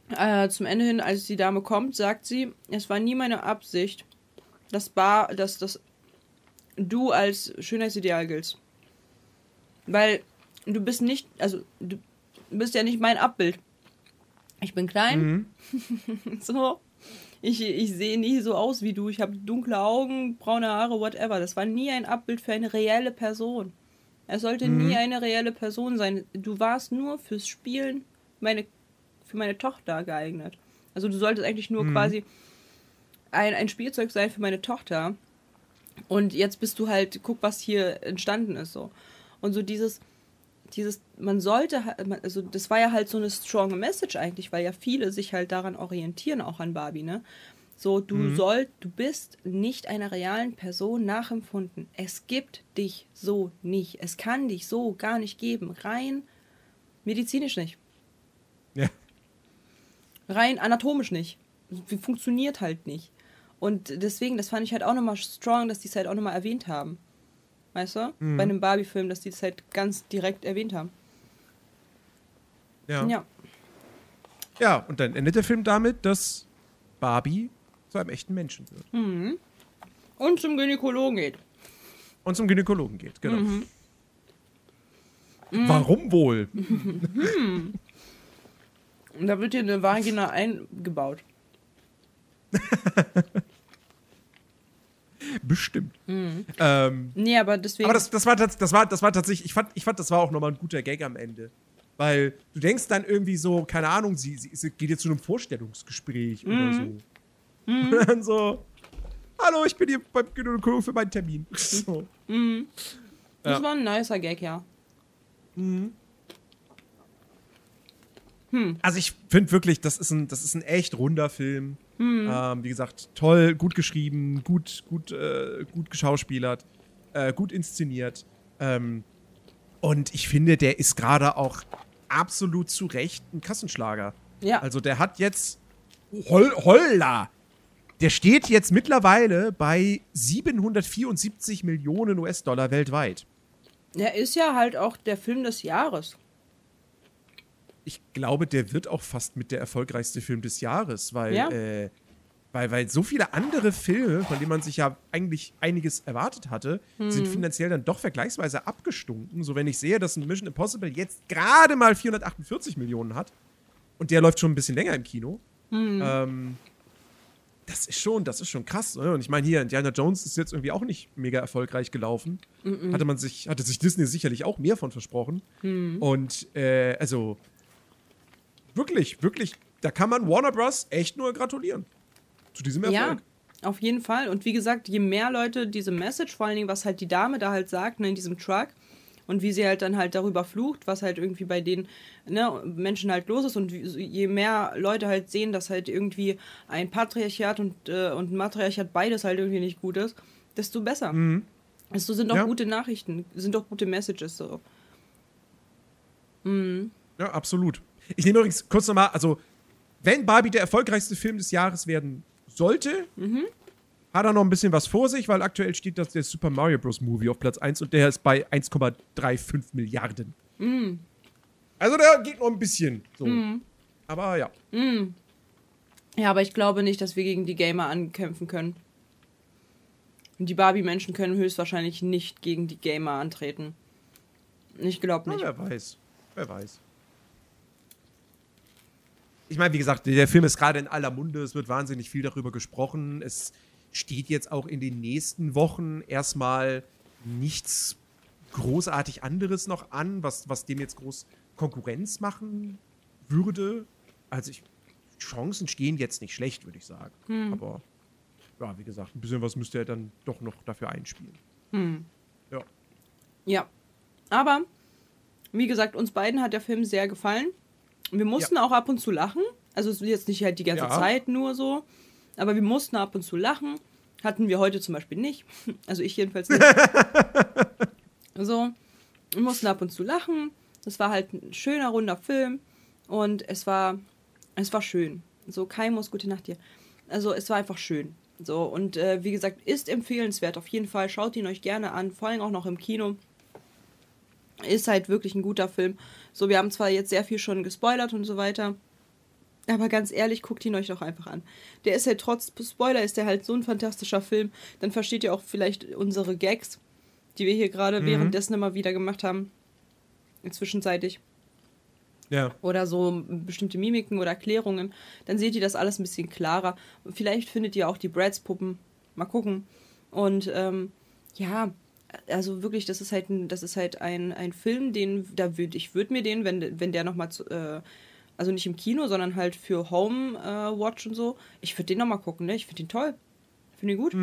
äh, zum Ende hin, als die Dame kommt, sagt sie, es war nie meine Absicht, dass, Bar, dass, dass du als Schönheitsideal giltst. Weil du bist nicht, also du bist ja nicht mein Abbild. Ich bin klein, so. Ich, ich sehe nie so aus wie du. Ich habe dunkle Augen, braune Haare, whatever. Das war nie ein Abbild für eine reelle Person. Es sollte nie eine reelle Person sein. Du warst nur fürs Spielen meine, für meine Tochter geeignet. Also du solltest eigentlich nur quasi ein, ein Spielzeug sein für meine Tochter. Und jetzt bist du halt, guck, was hier entstanden ist so. Und so dieses, dieses, man sollte, also das war ja halt so eine strong Message eigentlich, weil ja viele sich halt daran orientieren, auch an Barbie, ne? So, du soll, du bist nicht einer realen Person nachempfunden. Es gibt dich so nicht. Es kann dich so gar nicht geben. Rein medizinisch nicht. Ja. Rein anatomisch nicht. Funktioniert halt nicht. Und deswegen, das fand ich halt auch nochmal strong, dass die es halt auch nochmal erwähnt haben. Weißt du? Bei einem Barbie-Film, dass die es halt ganz direkt erwähnt haben. Ja. Ja. ja, und dann endet der Film damit, dass Barbie zu einem echten Menschen wird. Und zum Gynäkologen geht. Und zum Gynäkologen geht, genau. Mhm. Warum wohl? Und da wird hier eine Vagina eingebaut. Bestimmt. Mhm. Ähm, Nee, aber deswegen. aber das, das, war, das, war, das war tatsächlich, ich fand, ich fand, das war auch nochmal ein guter Gag am Ende. Weil du denkst dann irgendwie so, keine Ahnung, sie, sie, sie geht jetzt zu einem Vorstellungsgespräch oder Mhm. so. Und dann so, hallo, ich bin hier beim Gynäkologen für meinen Termin. So. das ja. war ein nicer Gag, ja. Also ich finde wirklich, das ist, ein, das ist ein echt runder Film. Hm. Ähm, wie gesagt, toll, gut geschrieben, gut, gut, äh, gut geschauspielert, äh, gut inszeniert. Ähm, und ich finde, der ist gerade auch absolut zu Recht ein Kassenschlager. Ja. Also der hat jetzt Hol Holla! Der steht jetzt mittlerweile bei 774 Millionen US-Dollar weltweit. Er ist ja halt auch der Film des Jahres. Ich glaube, der wird auch fast mit der erfolgreichste Film des Jahres, weil, Ja. äh, weil, weil so viele andere Filme, von denen man sich ja eigentlich einiges erwartet hatte, Hm. sind finanziell dann doch vergleichsweise abgestunken. So, wenn ich sehe, dass ein Mission Impossible jetzt gerade mal 448 Millionen hat und der läuft schon ein bisschen länger im Kino. Hm. Ähm, das ist schon, das ist schon krass. Ne? Und ich meine, hier, Indiana Jones ist jetzt irgendwie auch nicht mega erfolgreich gelaufen. Hatte man sich, hatte sich Disney sicherlich auch mehr von versprochen. Hm. Und äh, also wirklich, wirklich, da kann man Warner Bros. echt nur gratulieren. Zu diesem Erfolg. Ja, auf jeden Fall. Und wie gesagt, je mehr Leute diese Message, vor allen Dingen, was halt die Dame da halt sagt, ne, in diesem Truck, und wie sie halt dann halt darüber flucht, was halt irgendwie bei den ne, Menschen halt los ist. Und je mehr Leute halt sehen, dass halt irgendwie ein Patriarchat und, äh, und ein Matriarchat beides halt irgendwie nicht gut ist, desto besser. Desto sind doch Ja. gute Nachrichten, sind doch gute Messages so. Ja, absolut. Ich nehme übrigens kurz nochmal, also, wenn Barbie der erfolgreichste Film des Jahres werden sollte, hat er noch ein bisschen was vor sich, weil aktuell steht das der Super Mario Bros. Movie auf Platz 1 und der ist bei 1,35 Milliarden. Also der geht noch ein bisschen so. Aber ja. Ja, aber ich glaube nicht, dass wir gegen die Gamer ankämpfen können. Und die Barbie-Menschen können höchstwahrscheinlich nicht gegen die Gamer antreten. Ich glaube nicht. wer weiß. Wer weiß. Ich meine, wie gesagt, der Film ist gerade in aller Munde. Es wird wahnsinnig viel darüber gesprochen. Es steht jetzt auch in den nächsten Wochen erstmal nichts großartig anderes noch an, was, was dem jetzt groß Konkurrenz machen würde. Also ich, Chancen stehen jetzt nicht schlecht, würde ich sagen. Aber ja, wie gesagt, ein bisschen was müsste er dann doch noch dafür einspielen. Ja. Ja. Aber, wie gesagt, uns beiden hat der Film sehr gefallen. Wir mussten auch ab und zu lachen. Also es ist jetzt nicht halt die ganze Ja. Zeit nur so. Aber wir mussten ab und zu lachen. Hatten wir heute zum Beispiel nicht. Also ich jedenfalls nicht. so. Wir mussten ab und zu lachen. Das war halt ein schöner, runder Film. Und es war, es war schön. So, Kai muss gute Nacht dir. Also es war einfach schön. So, und äh, wie gesagt, ist empfehlenswert auf jeden Fall. Schaut ihn euch gerne an, vor allem auch noch im Kino. Ist halt wirklich ein guter Film. So, wir haben zwar jetzt sehr viel schon gespoilert und so weiter. Aber ganz ehrlich, guckt ihn euch doch einfach an. Der ist halt trotz Spoiler, ist der halt so ein fantastischer Film. Dann versteht ihr auch vielleicht unsere Gags, die wir hier gerade währenddessen immer wieder gemacht haben. Zwischenzeitig Ja. oder so bestimmte Mimiken oder Erklärungen, dann seht ihr das alles ein bisschen klarer. Vielleicht findet ihr auch die Brads-Puppen. Mal gucken. Und ähm, ja, also wirklich, das ist halt ein, das ist halt ein, ein Film, den, da würde ich würde mir den, wenn, wenn der nochmal äh, also nicht im Kino, sondern halt für Home äh, Watch und so, ich würde den nochmal gucken, ne? Ich finde den toll. Finde ich gut.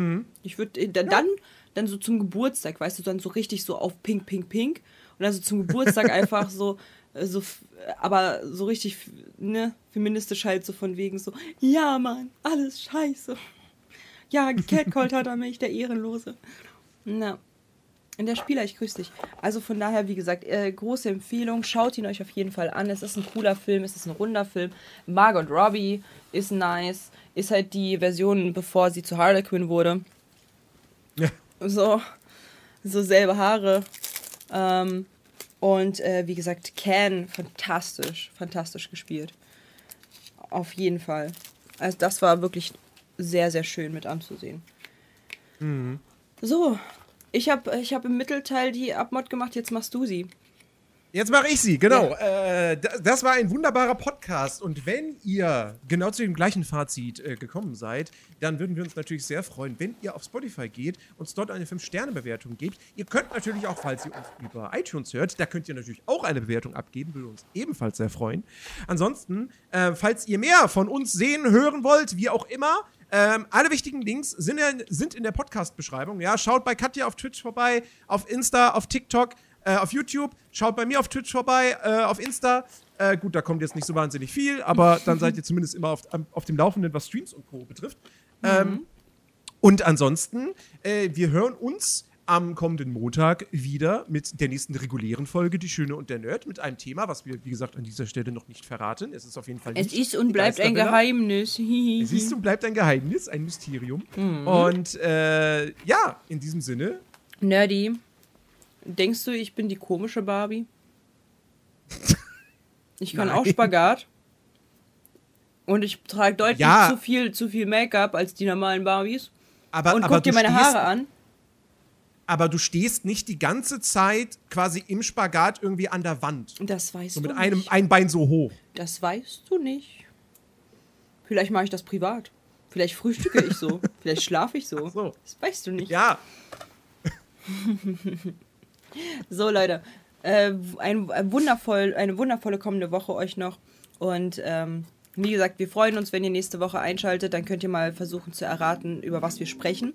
Ich würde dann, dann so zum Geburtstag, weißt du, dann so richtig so auf Pink, Pink, Pink. Und dann so zum Geburtstag einfach so, äh, so, aber so richtig, ne, feministisch halt so von wegen so, ja, Mann, alles scheiße. Ja, Catcalled hat er mich, der Ehrenlose. Na. In der Spieler, ich grüße dich. Also von daher, wie gesagt, äh, große Empfehlung. Schaut ihn euch auf jeden Fall an. Es ist ein cooler Film, es ist ein runder Film. Margot Robbie ist nice. Ist halt die Version, bevor sie zu Harlequin wurde. Ja. So, so selbe Haare. Ähm, und äh, wie gesagt, Can, fantastisch, fantastisch gespielt. Auf jeden Fall. Also das war wirklich sehr, sehr schön mit anzusehen. So, ich habe ich hab im Mittelteil die Abmod gemacht, jetzt machst du sie. Jetzt mache ich sie, genau. Äh, da- das war ein wunderbarer Podcast. Und wenn ihr genau zu dem gleichen Fazit äh, gekommen seid, dann würden wir uns natürlich sehr freuen, wenn ihr auf Spotify geht, uns dort eine 5-Sterne-Bewertung gebt. Ihr könnt natürlich auch, falls ihr uns über iTunes hört, da könnt ihr natürlich auch eine Bewertung abgeben, würde uns ebenfalls sehr freuen. Ansonsten, äh, falls ihr mehr von uns sehen, hören wollt, wie auch immer, ähm, alle wichtigen Links sind, in- sind in der Podcast-Beschreibung. Ja, schaut bei Katja auf Twitch vorbei, auf Insta, auf TikTok, äh, auf YouTube. Schaut bei mir auf Twitch vorbei, äh, auf Insta. Äh, gut, da kommt jetzt nicht so wahnsinnig viel, aber dann seid ihr zumindest immer auf, am- auf dem Laufenden, was Streams und Co. betrifft. Ähm, und ansonsten, äh, wir hören uns am kommenden Montag wieder mit der nächsten regulären Folge Die Schöne und der Nerd mit einem Thema, was wir, wie gesagt, an dieser Stelle noch nicht verraten. Es ist auf jeden Fall Es nicht ist und bleibt ein. Geheimnis. Es ist und bleibt ein Geheimnis, ein Mysterium. Mhm. Und äh, ja, in diesem Sinne, Nerdy, denkst du, ich bin die komische Barbie? Ich kann auch Nein. Spagat. Und ich trage deutlich Ja. zu viel, zu viel Make-up als die normalen Barbies. aber, Und aber, guck dir meine stehst, Haare an. aber du stehst nicht die ganze Zeit quasi im Spagat irgendwie an der Wand. Das weißt So du mit einem nicht. ein Bein so hoch. Das weißt du nicht. Vielleicht mache ich das privat. Vielleicht frühstücke ich so. Vielleicht schlafe ich so. so. Das weißt du nicht. Ja, So, Leute. Äh, ein, ein wundervoll, eine wundervolle kommende Woche euch noch. Und ähm, wie gesagt, wir freuen uns, wenn ihr nächste Woche einschaltet. Dann könnt ihr mal versuchen zu erraten, über was wir sprechen.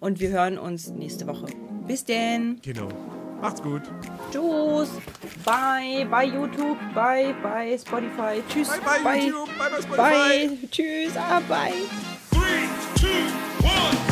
Und wir hören uns nächste Woche. Bis denn. genau. Macht's gut. Tschüss. Bye. Bye YouTube. Bye. Bye Spotify. Tschüss. Bye bye YouTube, bye bye Spotify. Bye. Tschüss. Ah, bye. Three, two, one.